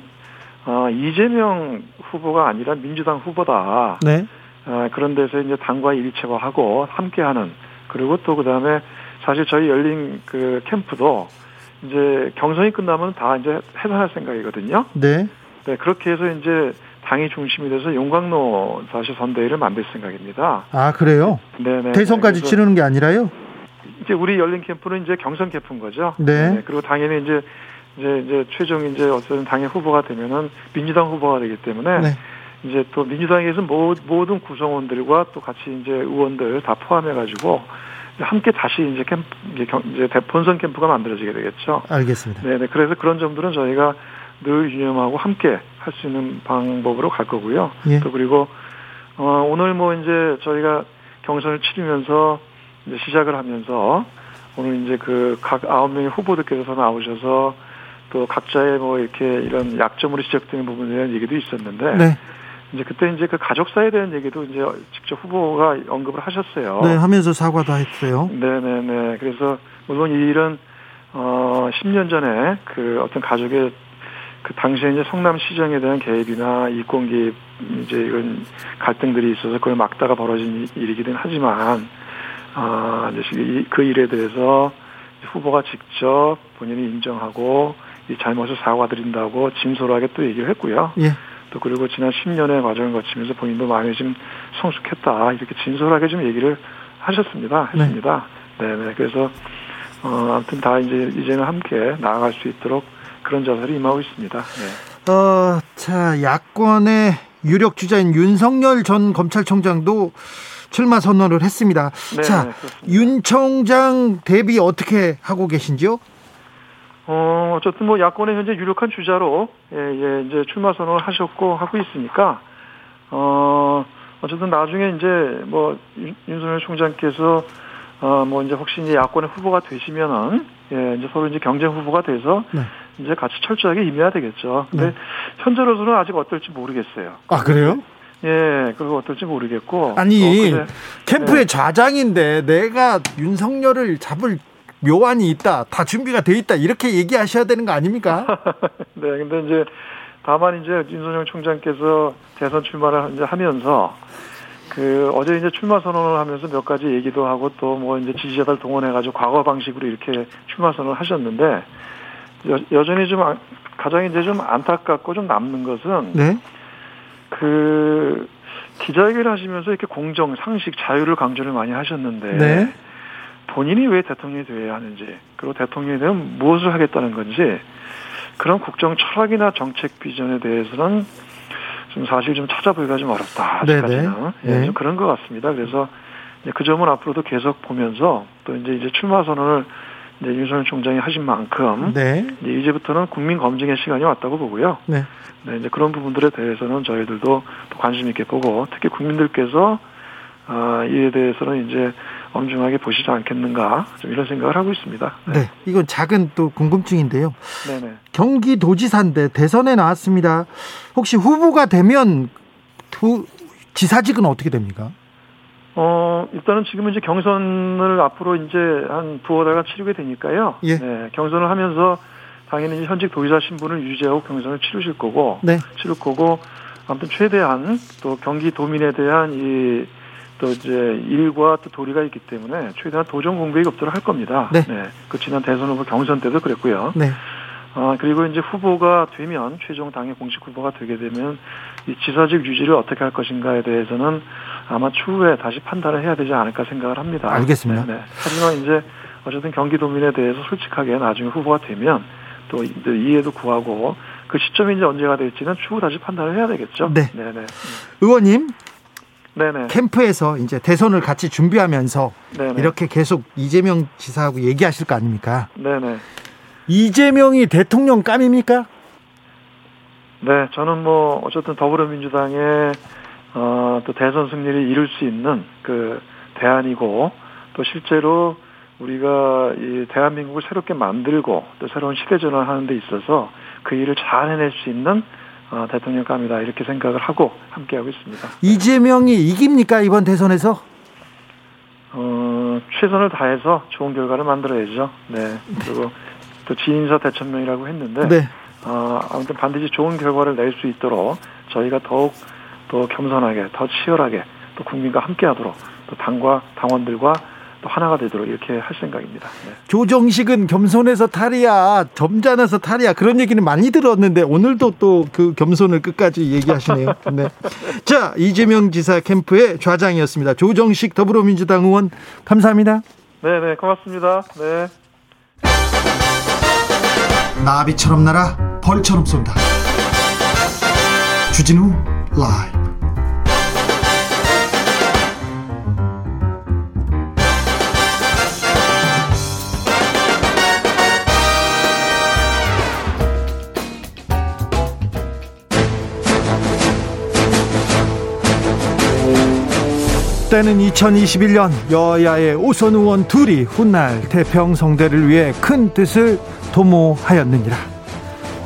어, 이재명 후보가 아니라 민주당 후보다. 네. 어, 그런 데서 이제 당과 일체화하고 함께하는 그리고 또 그다음에 사실 저희 열린 그 캠프도 이제 경선이 끝나면 다 이제 해산할 생각이거든요. 네. 네, 그렇게 해서 이제 당이 중심이 돼서 용광로 다시 선대위를 만들 생각입니다. 아, 그래요? 네네. 대선까지 그래서 치르는 게 아니라요? 이제 우리 열린 캠프는 이제 경선 캠프인 거죠. 네. 그리고 당연히 이제 이제 이제 최종 이제 어떤 당의 후보가 되면은 민주당 후보가 되기 때문에 네. 이제 또 민주당에서 모, 모든 구성원들과 또 같이 이제 의원들 다 포함해 가지고 함께 다시 이제 캠프 이제, 경, 이제 대- 본선 캠프가 만들어지게 되겠죠. 알겠습니다. 네네. 그래서 그런 점들은 저희가 늘 유념하고 함께 할 수 있는 방법으로 갈 거고요. 예. 또 그리고 어 오늘 뭐 이제 저희가 경선을 치르면서 이제 시작을 하면서 오늘 이제 그 각 아홉 명의 후보들께서 나오셔서 또 각자의 뭐 이렇게 이런 약점으로 지적되는 부분에 대한 얘기도 있었는데 네. 이제 그때 이제 그 가족사에 대한 얘기도 이제 직접 후보가 언급을 하셨어요. 네, 하면서 사과도 했어요. 네 네 네. 그래서 물론 이 일은 어 10년 전에 그 어떤 가족의 그 당시에 이제 성남 시정에 대한 개입이나 이권 개입 이제 이런 갈등들이 있어서 그걸 막다가 벌어진 일이기는 하지만 아 이제 이- 그 일에 대해서 후보가 직접 본인이 인정하고 이 잘못을 사과드린다고 진솔하게 또 얘기를 했고요. 예. 또 그리고 지난 10년의 과정을 거치면서 본인도 많이 좀 성숙했다 이렇게 진솔하게 좀 얘기를 하셨습니다. 네. 했습니다. 네, 네. 그래서 어 아무튼 다 이제 이제는 함께 나아갈 수 있도록 그런 자세를 임하고 있습니다. 네. 어, 자, 야권의 유력 주자인 윤석열 전 검찰총장도 출마 선언을 했습니다. 네, 자, 네. 윤 총장 대비 어떻게 하고 계신지요? 어 어쨌든 뭐 야권의 현재 유력한 주자로 예, 예 이제 출마 선언을 하셨고 하고 있으니까 어 어쨌든 나중에 이제 뭐 윤- 윤석열 총장께서 어 뭐 이제 혹시 이제 야권의 후보가 되시면은 예 이제 서로 이제 경쟁 후보가 돼서 네. 이제 같이 철저하게 임해야 되겠죠. 근데 네. 현재로서는 아직 어떨지 모르겠어요. 아, 그래요? 예, 그거 어떨지 모르겠고. 아니, 또 그래- 캠프의 네. 좌장인데 내가 윤석열을 잡을 묘안이 있다. 다 준비가 돼 있다. 이렇게 얘기하셔야 되는 거 아닙니까? 네, 근데 이제 다만 이제 윤석열 총장께서 대선 출마를 이제 하면서 그 어제 이제 출마 선언을 하면서 몇 가지 얘기도 하고 또 뭐 이제 지지자들 동원해가지고 과거 방식으로 이렇게 출마 선언을 하셨는데 여, 여전히 좀 안- 가장 이제 좀 안타깝고 좀 남는 것은 네. 그 기자회견을 하시면서 이렇게 공정, 상식, 자유를 강조를 많이 하셨는데 네. 본인이 왜 대통령이 되어야 하는지 그리고 대통령이 되면 무엇을 하겠다는 건지 그런 국정 철학이나 정책 비전에 대해서는 좀 사실 좀 찾아보기가 좀 어렵다 아직까지는 네네. 예, 네. 좀 그런 것 같습니다. 그래서 그 점은 앞으로도 계속 보면서 또 이제 이제 출마 선언을 이제 윤석열 총장이 하신 만큼 네. 이제 이제부터는 국민 검증의 시간이 왔다고 보고요. 네. 네, 이제 그런 부분들에 대해서는 저희들도 또 관심 있게 보고 특히 국민들께서 아, 이에 대해서는 이제 엄중하게 보시지 않겠는가 좀 이런 생각을 하고 있습니다. 네. 이건 작은 또 궁금증인데요. 네네. 경기도지사인데 대선에 나왔습니다. 혹시 후보가 되면 두 지사직은 어떻게 됩니까? 어, 일단은 지금 이제 경선을 앞으로 이제 한 두어 달간 치르게 되니까요. 예. 네, 경선을 하면서 당연히 현직 도지사 신분을 유지하고 경선을 치르실 거고, 네. 치를 거고, 아무튼 최대한 또 경기 도민에 대한 이 또 이제 일과 또 도리가 있기 때문에 최대한 도전 공백이 없도록 할 겁니다. 네. 그 지난 대선 후보 경선 때도 그랬고요. 네. 아, 그리고 이제 후보가 되면, 최종 당의 공식 후보가 되게 되면, 이 지사직 유지를 어떻게 할 것인가에 대해서는 아마 추후에 다시 판단을 해야 되지 않을까 생각을 합니다. 알겠습니다. 네, 네. 하지만 이제 어쨌든 경기도민에 대해서 솔직하게 나중에 후보가 되면 또 이해도 구하고 그 시점이 이제 언제가 될지는 추후 다시 판단을 해야 되겠죠. 네. 네네. 의원님 네네. 캠프에서 이제 대선을 같이 준비하면서 네네. 이렇게 계속 이재명 지사하고 얘기하실 거 아닙니까? 네네. 이재명이 대통령 감입니까? 네, 저는 뭐 어쨌든 더불어민주당의 어, 또 대선 승리를 이룰 수 있는 그 대안이고 또 실제로 우리가 이 대한민국을 새롭게 만들고 또 새로운 시대 전환을 하는 데 있어서 그 일을 잘 해낼 수 있는 어, 대통령감이다 이렇게 생각을 하고 함께하고 있습니다. 이재명이 이깁니까 이번 대선에서? 어, 최선을 다해서 좋은 결과를 만들어야죠. 네. 그리고 또 지인사 대천명이라고 했는데 네. 어, 아무튼 반드시 좋은 결과를 낼 수 있도록 저희가 더욱 더 겸손하게, 더 치열하게, 또 국민과 함께하도록, 또 당과 당원들과 또 하나가 되도록 이렇게 할 생각입니다. 네. 조정식은 겸손해서 탈이야, 점잖아서 탈이야 그런 얘기는 많이 들었는데 오늘도 또 그 겸손을 끝까지 얘기하시네요. 네. 자 이재명 지사 캠프의 좌장이었습니다. 조정식 더불어민주당 의원 감사합니다. 네, 네, 고맙습니다. 네. 나비처럼 날아 벌처럼 쏜다. 주진우 라이브. 때는 2021년 여야의 오선 의원 둘이 훗날 태평성대를 위해 큰 뜻을 도모하였느니라.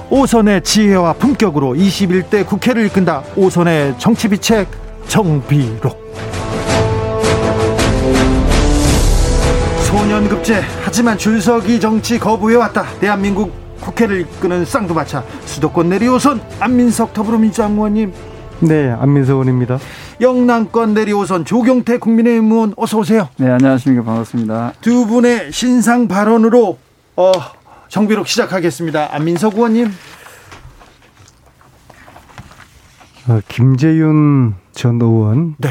오선의 지혜와 품격으로 21대 국회를 이끈다. 오선의 정치비책 정비록. 소년급제 하지만 줄서기 정치 거부해왔다. 대한민국 국회를 이끄는 쌍두마차 수도권 내리오선 안민석 더불어민주당 의원님 네, 안민석 의원입니다. 영남권 내리오선 조경태 국민의힘 의원 어서 오세요. 네, 안녕하십니까. 반갑습니다. 두 분의 신상 발언으로 어, 정비록 시작하겠습니다. 안민석 의원님. 어, 김재윤 전 의원, 네.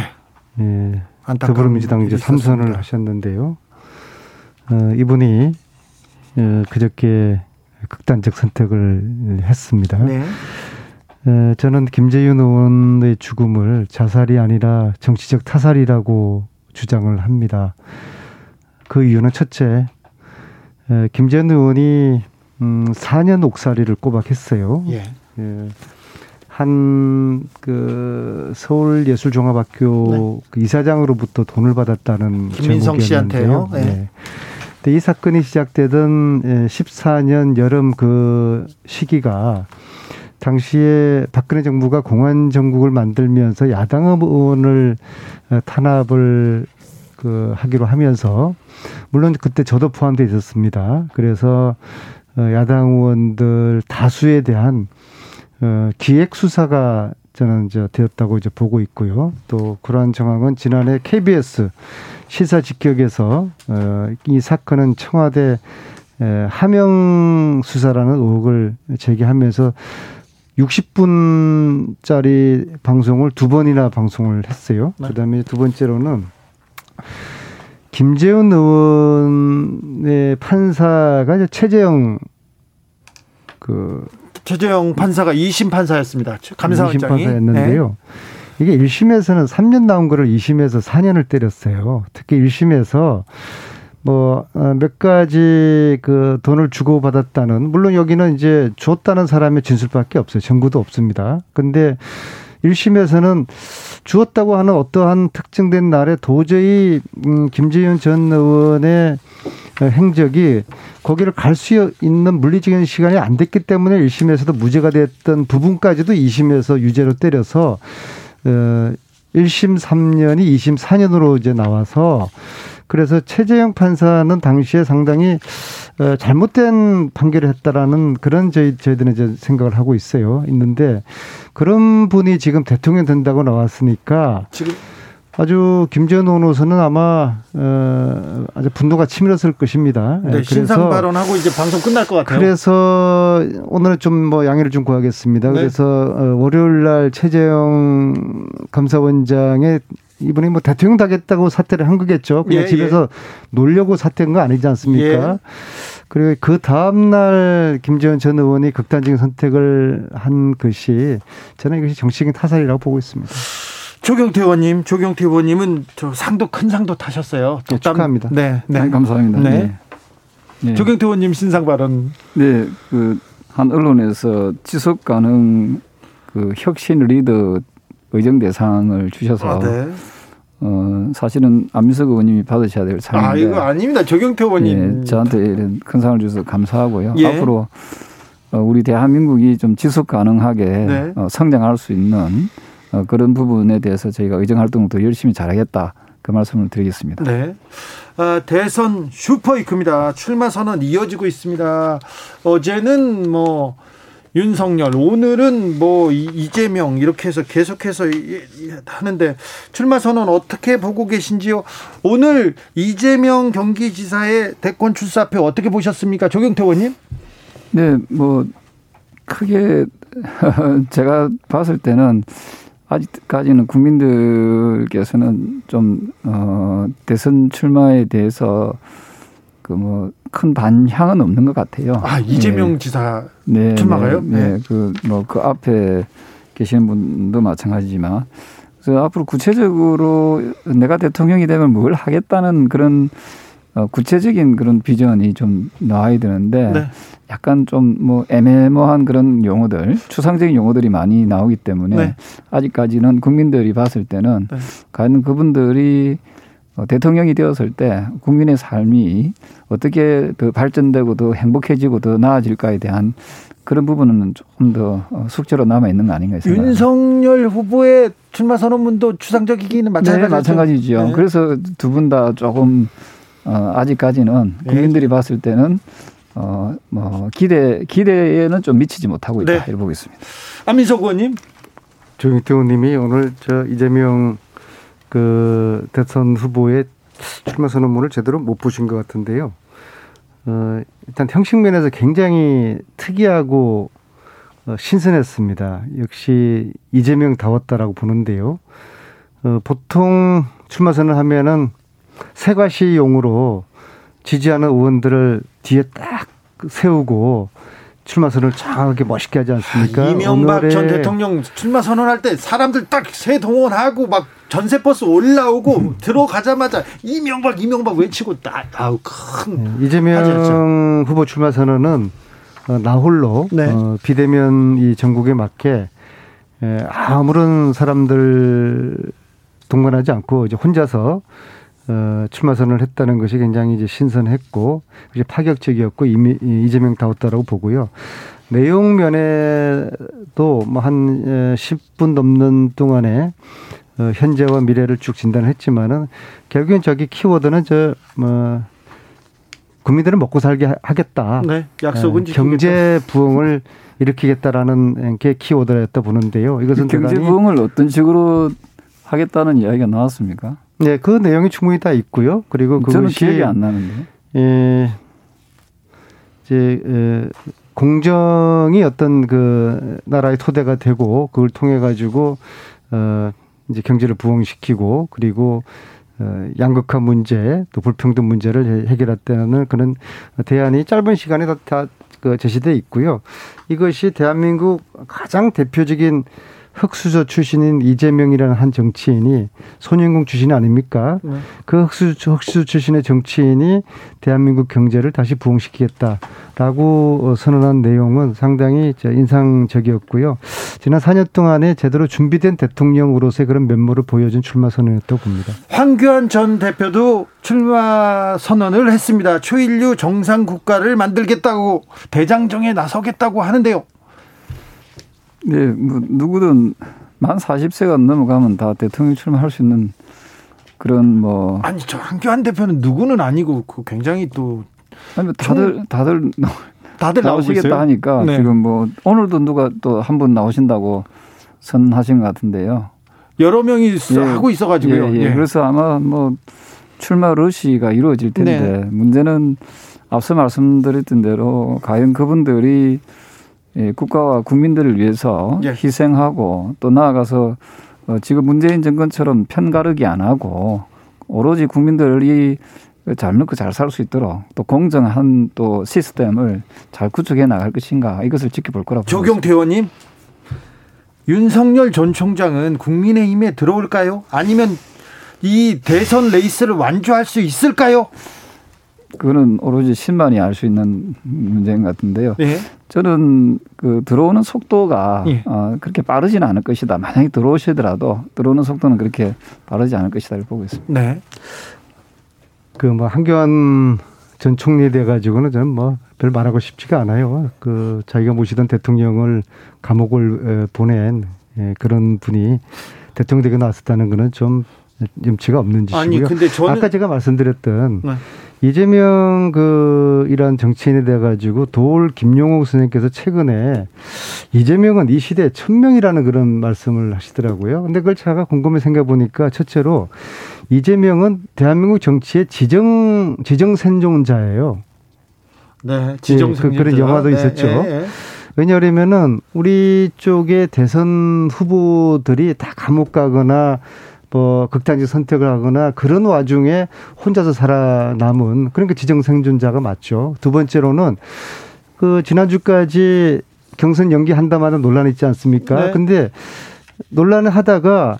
예, 안타까운 더불어민주당 이제 삼선을. 하셨는데요. 어, 이분이 어, 그저께 극단적 선택을 했습니다. 네. 에, 저는 김재윤 의원의 죽음을 자살이 아니라 정치적 타살이라고 주장을 합니다. 그 이유는 첫째, 에, 김재윤 의원이 음, 4년 옥살이를 꼬박했어요. 예. 예. 한그 서울예술종합학교 그 이사장으로부터 돈을 받았다는 네. 김민성. 씨한테요? 네. 네. 근데 이 사건이 시작되던 예, 14년 여름 그 시기가 당시에 박근혜 정부가 공안 정국을 만들면서 야당 의원을 어, 탄압을 그 하기로 하면서 물론 그때 저도 포함되어 있었습니다. 그래서 어, 야당 의원들 다수에 대한 어, 기획 수사가 저는 이제 되었다고 이제 보고 있고요. 또 그러한 정황은 지난해 KBS 시사 직격에서 어, 이 사건은 청와대 에, 하명 수사라는 의혹을 제기하면서 60분짜리 방송을 두 번이나 방송을 했어요. 네. 그다음에 두 번째로는 김재훈 의원의 판사가 이제 최재형 그 최재형 판사가 2심 판사였습니다. 감사원장이. 네. 판사였는데요. 이게 1심에서는 3년 나온 거를 2심에서 4년을 때렸어요. 특히 1심에서 뭐몇 가지 그 돈을 주고 받았다는 물론 여기는 이제 줬다는 사람의 진술밖에 없어요. 증거도 없습니다. 근데 1심에서는 주었다고 하는 어떠한 특정된 날에 도저히 음 김재현 전 의원의 행적이 거기를 갈 수 있는 물리적인 시간이 안 됐기 때문에 1심에서도 무죄가 됐던 부분까지도 2심에서 유죄로 때려서 어 1심 3년이 2심 4년으로 이제 나와서 그래서 최재형 판사는 당시에 상당히 어, 잘못된 판결을 했다라는 그런 저희 저희들은 이제 생각을 하고 있어요. 있는데 그런 분이 지금 대통령 된다고 나왔으니까 지금 아주 김재현 의원으로서는 아마 어, 아주 분노가 치밀었을 것입니다. 네, 신상 발언하고 이제 방송 끝날 것 같아요. 그래서 오늘은 좀 뭐 양해를 좀 구하겠습니다. 네. 그래서 어, 월요일 날 최재형 감사원장의 이분이 뭐 대통령 되겠다고 사퇴를 한 거겠죠. 그냥 예, 집에서 예. 놀려고 사퇴한 거 아니지 않습니까? 예. 그리고 그 다음날 김재현 전 의원이 극단적인 선택을 한 것이 저는 이것이 정치적인 타살이라고 보고 있습니다. 조경태 의원님, 조경태 의원님은 저 상도 큰 상도 타셨어요. 네, 축하합니다. 네, 네. 네 감사합니다. 네. 네. 네. 조경태 의원님 신상 발언. 네, 그 한 언론에서 지속 가능 그 혁신 리더 의정 대상을 주셔서 아, 네. 어 사실은 안민석 의원님이 받으셔야 될 상인데. 아 이거 아닙니다. 조경태 의원님. 예, 저한테 이런 큰 상을 주셔서 감사하고요. 예. 앞으로 어, 우리 대한민국이 좀 지속 가능하게 네. 어, 성장할 수 있는 어, 그런 부분에 대해서 저희가 의정 활동을 더 열심히 잘하겠다 그 말씀을 드리겠습니다. 네. 아, 대선 슈퍼이크입니다. 출마 선언 이어지고 있습니다. 어제는 뭐 윤석열, 오늘은 뭐 이재명 이렇게 해서 계속해서 하는데 출마 선언 어떻게 보고 계신지요? 오늘 이재명 경기지사의 대권 출사표 어떻게 보셨습니까? 조경태 의원님? 네, 뭐 크게 제가 봤을 때는 아직까지는 국민들께서는 좀, 어, 대선 출마에 대해서 그 뭐 큰 반향은 없는 것 같아요. 아, 이재명 네. 지사 네, 출마가요? 네. 네. 그, 뭐, 그 앞에 계시는 분도 마찬가지지만. 그래서 앞으로 구체적으로 내가 대통령이 되면 뭘 하겠다는 그런 어, 구체적인 그런 비전이 좀 나와야 되는데 네. 약간 좀 뭐 애매모한 그런 용어들, 추상적인 용어들이 많이 나오기 때문에 네. 아직까지는 국민들이 봤을 때는 네. 과연 그분들이 어, 대통령이 되었을 때 국민의 삶이 어떻게 더 발전되고 더 행복해지고 더 나아질까에 대한 그런 부분은 조금 더 어, 숙제로 남아 있는 거 아닌가 생각합니다. 윤석열 후보의 출마 선언문도 추상적이기는 마찬가지죠. 네, 마찬가지죠. 네. 그래서 두 분 다 조금 어, 아직까지는 네. 국민들이 봤을 때는 어, 뭐 기대 기대에는 좀 미치지 못하고 있다 네. 이렇게 보고 있습니다. 안민석 의원님, 조영태 의원님이 오늘 저 이재명 그 대선 후보의 출마 선언문을 제대로 못 보신 것 같은데요. 어, 일단 형식 면에서 굉장히 특이하고 어, 신선했습니다. 역시 이재명 다웠다라고 보는데요. 어, 보통 출마 선언하면은 세과시용으로 지지하는 의원들을 뒤에 딱 세우고 출마 선언을 장하게 멋있게 하지 않습니까? 아, 이명박 전 대통령 출마 선언할 때 사람들 딱새 동원하고 막 전세 버스 올라오고 음. 들어가자마자 이명박 이명박 외치고 딱 아우 큰 네, 이재명 하셨죠. 후보 출마 선언은 어, 나홀로 네. 어, 비대면 이 전국에 맞게 에, 아무런 사람들 동반하지 않고 이제 혼자서 어, 출마 선언을 했다는 것이 굉장히 이제 신선했고 이제 파격적이었고 이미 이재명 다웠다라고 보고요. 내용 면에도 뭐 한 10분 넘는 동안에 어, 현재와 미래를 쭉 진단을 했지만은 결국엔 저기 키워드는 저뭐 국민들은 먹고 살게 하겠다. 네, 약속은 네, 경제 부흥을 일으키겠다라는 게 키워드였다 보는데요. 이것은 경제 부흥을 어떤 식으로 하겠다는 이야기가 나왔습니까? 네, 그 내용이 충분히 다 있고요. 그리고 그것이 기억이 안 나는데. 예, 이제 에, 공정이 어떤 그 나라의 토대가 되고 그걸 통해 가지고 어 이제 경제를 부흥시키고 그리고 어, 양극화 문제 또 불평등 문제를 해결했다는 그런 대안이 짧은 시간에 다, 다그 제시돼 있고요. 이것이 대한민국 가장 대표적인 흑수저 출신인 이재명이라는 한 정치인이 손인공 출신이 아닙니까? 네. 그 흑수저, 흑수저 출신의 정치인이 대한민국 경제를 다시 부흥시키겠다라고 어, 선언한 내용은 상당히 인상적이었고요. 지난 4년 동안에 제대로 준비된 대통령으로서의 그런 면모를 보여준 출마 선언이었다고 봅니다. 황교안 전 대표도 출마 선언을 했습니다. 초일류 정상 국가를 만들겠다고 대장정에 나서겠다고 하는데요. 네, 뭐 누구든 만 40세가 넘어가면 다 대통령 출마할 수 있는 그런 뭐 아니 저 한교안 대표는 누구는 아니고 그 굉장히 또 아니 뭐 다들 다들 다들 나오시겠다 하니까 네. 지금 뭐 오늘도 누가 또 한 분 나오신다고 선하신 것 같은데요. 여러 명이 예. 하고 있어가지고요. 예, 예. 예. 그래서 아마 뭐 출마 러시가 이루어질 텐데 네. 문제는 앞서 말씀드렸던 대로 과연 그분들이 예, 국가와 국민들을 위해서 예. 희생하고 또 나아가서 어, 지금 문재인 정권처럼 편가르기 안 하고 오로지 국민들이 잘 먹고 잘 살 수 있도록 또 공정한 또 시스템을 잘 구축해 나갈 것인가 이것을 지켜볼 거라고 조경태 의원님 윤석열 전 총장은 국민의힘에 들어올까요? 아니면 이 대선 레이스를 완주할 수 있을까요? 그거는 오로지 신만이 알 수 있는 문제인 것 같은데요. 네. 저는 그 들어오는 속도가 예. 어, 그렇게 빠르지는 않을 것이다. 만약에 들어오시더라도 들어오는 속도는 그렇게 빠르지 않을 것이다를 보고 있습니다. 네. 그 뭐 한교안 전 총리 돼 가지고는 저는 뭐 별 말하고 싶지가 않아요. 그 자기가 모시던 대통령을 감옥을 보낸 예, 그런 분이 대통령 되게 나왔었다는 거는 좀 염치가 없는 짓이고요. 아니, 근데 저는 아까 제가 말씀드렸던 네. 이재명 그 이런 정치인에 대해 가지고 도울 김용옥 선생님께서 최근에 이재명은 이 시대에 천명이라는 그런 말씀을 하시더라고요. 근데 그걸 제가 곰곰이 생각해 보니까 첫째로 이재명은 대한민국 정치의 지정 지정 생존자예요. 네, 지정. 네, 그, 그런 영화도 네, 있었죠. 네, 네. 왜냐하면은 우리 쪽의 대선 후보들이 다 감옥 가거나 뭐 극단적 선택을 하거나 그런 와중에 혼자서 살아남은 그러니까 지정 생존자가 맞죠. 두 번째로는 그 지난주까지 경선 연기한다마다 논란이 있지 않습니까? 네. 근데 논란을 하다가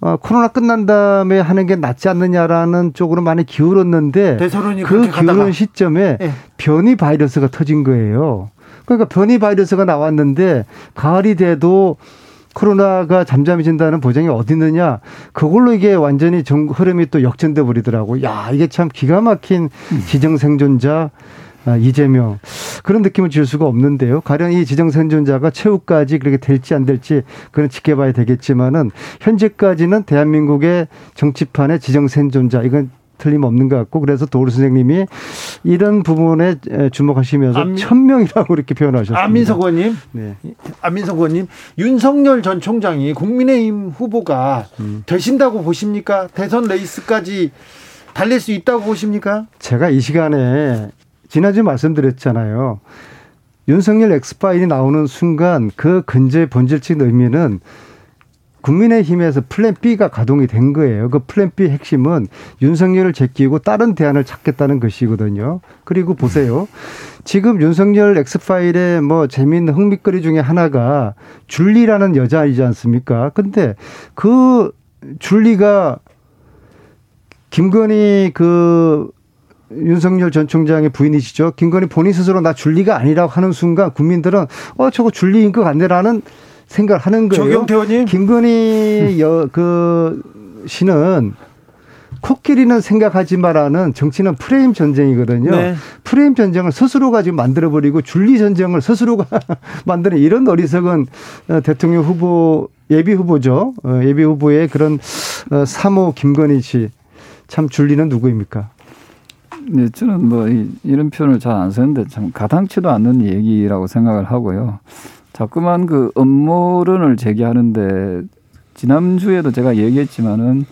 어, 코로나 끝난 다음에 하는 게 낫지 않느냐라는 쪽으로 많이 기울었는데 그 기울은 시점에 네. 변이 바이러스가 터진 거예요. 그러니까 변이 바이러스가 나왔는데 가을이 돼도 코로나가 잠잠해진다는 보장이 어디 있느냐 그걸로 이게 완전히 정, 흐름이 또 역전돼 버리더라고. 야 이게 참 기가 막힌 음. 지정 생존자 아, 이재명 그런 느낌을 줄 수가 없는데요. 가령 이 지정 생존자가 최후까지 그렇게 될지 안 될지 그건 지켜봐야 되겠지만은 현재까지는 대한민국의 정치판의 지정 생존자 이건 틀림없는 것 같고 그래서 도울 선생님이 이런 부분에 주목하시면서 천명이라고 이렇게 표현하셨습니다. 안민석 의원님, 네. 안민석 의원님, 윤석열 전 총장이 국민의힘 후보가 음. 되신다고 보십니까? 대선 레이스까지 달릴 수 있다고 보십니까? 제가 이 시간에 지난주 말씀드렸잖아요. 윤석열 엑스파일이 나오는 순간 그 근저의 본질적인 의미는 국민의힘에서 plan B가 가동이 된 거예요. 그 plan B 핵심은 윤석열을 제끼고 다른 대안을 찾겠다는 것이거든요. 그리고 보세요. 지금 윤석열 X-file의 뭐 재미있는 흥미거리 중에 하나가 줄리라는 여자이지 않습니까? 근데 그 줄리가 김건희 그 윤석열 전 총장의 부인이시죠. 김건희 본인 스스로 나 줄리가 아니라고 하는 순간 국민들은 어 저거 줄리인 것 같네라는 생각을 하는 거예요. 조경태 의원님. 김건희 여, 그 씨는 코끼리는 생각하지 마라는 정치는 프레임 전쟁이거든요. 네. 프레임 전쟁을 스스로가 지금 만들어버리고 줄리 전쟁을 스스로가 만드는 이런 어리석은 어, 대통령 후보, 예비 후보죠. 어, 예비 후보의 그런 3호 어, 김건희 씨. 참 줄리는 누구입니까? 네, 저는 뭐 이 런 표현을 잘 안 쓰는데 참 가당치도 않는 얘기라고 생각을 하고요. 자꾸만 그 음모론을 제기하는데 지난주에도 제가 얘기했지만은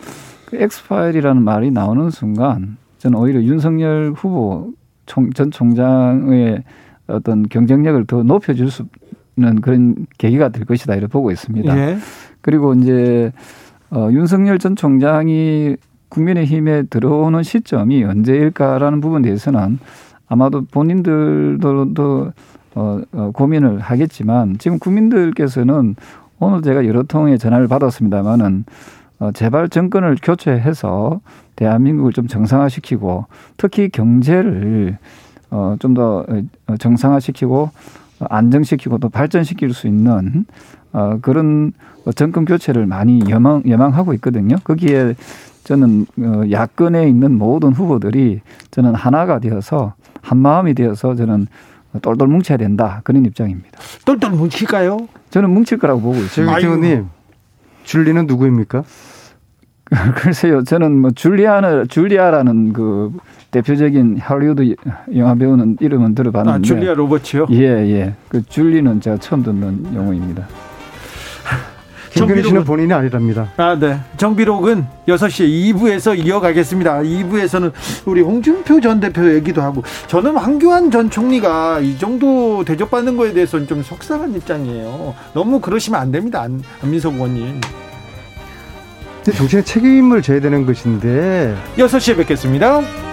그 엑스파일이라는 말이 나오는 순간 저는 오히려 윤석열 후보 총, 전 총장의 어떤 경쟁력을 더 높여줄 수 있는 그런 계기가 될 것이다 이렇게 보고 있습니다. 예. 그리고 이제 어, 윤석열 전 총장이 국민의힘에 들어오는 시점이 언제일까라는 부분에 대해서는 아마도 본인들도 어, 어, 고민을 하겠지만 지금 국민들께서는 오늘 제가 여러 통의 전화를 받았습니다마는 어, 제발 정권을 교체해서 대한민국을 좀 정상화시키고 특히 경제를 어, 좀더 어, 정상화시키고 안정시키고 또 발전시킬 수 있는 어, 그런 정권 교체를 많이 여망, 여망하고 있거든요. 거기에 저는 어, 야권에 있는 모든 후보들이 저는 하나가 되어서 한 마음이 되어서 저는 똘똘 뭉쳐야 된다 그런 입장입니다. 똘똘 뭉칠까요? 저는 뭉칠 거라고 보고 있습니다. 의원님 줄리는 누구입니까? 글쎄요, 저는 뭐 줄리아는 줄리아라는 그 대표적인 할리우드 영화 배우는 이름은 들어봤는데. 아, 줄리아 로버츠요? 예, 예. 그 줄리는 제가 처음 듣는 용어입니다. 김근희 씨는 본인이 아니랍니다. 아, 네. 정비록은 6시에 2부에서 이어가겠습니다. 2부에서는 우리 홍준표 전 대표 얘기도 하고 저는 황교안 전 총리가 이 정도 대접받는 거에 대해서는 좀 속상한 입장이에요. 너무 그러시면 안 됩니다. 안, 안민석 의원님. 정치는 책임을 져야 되는 것인데 6시에 뵙겠습니다.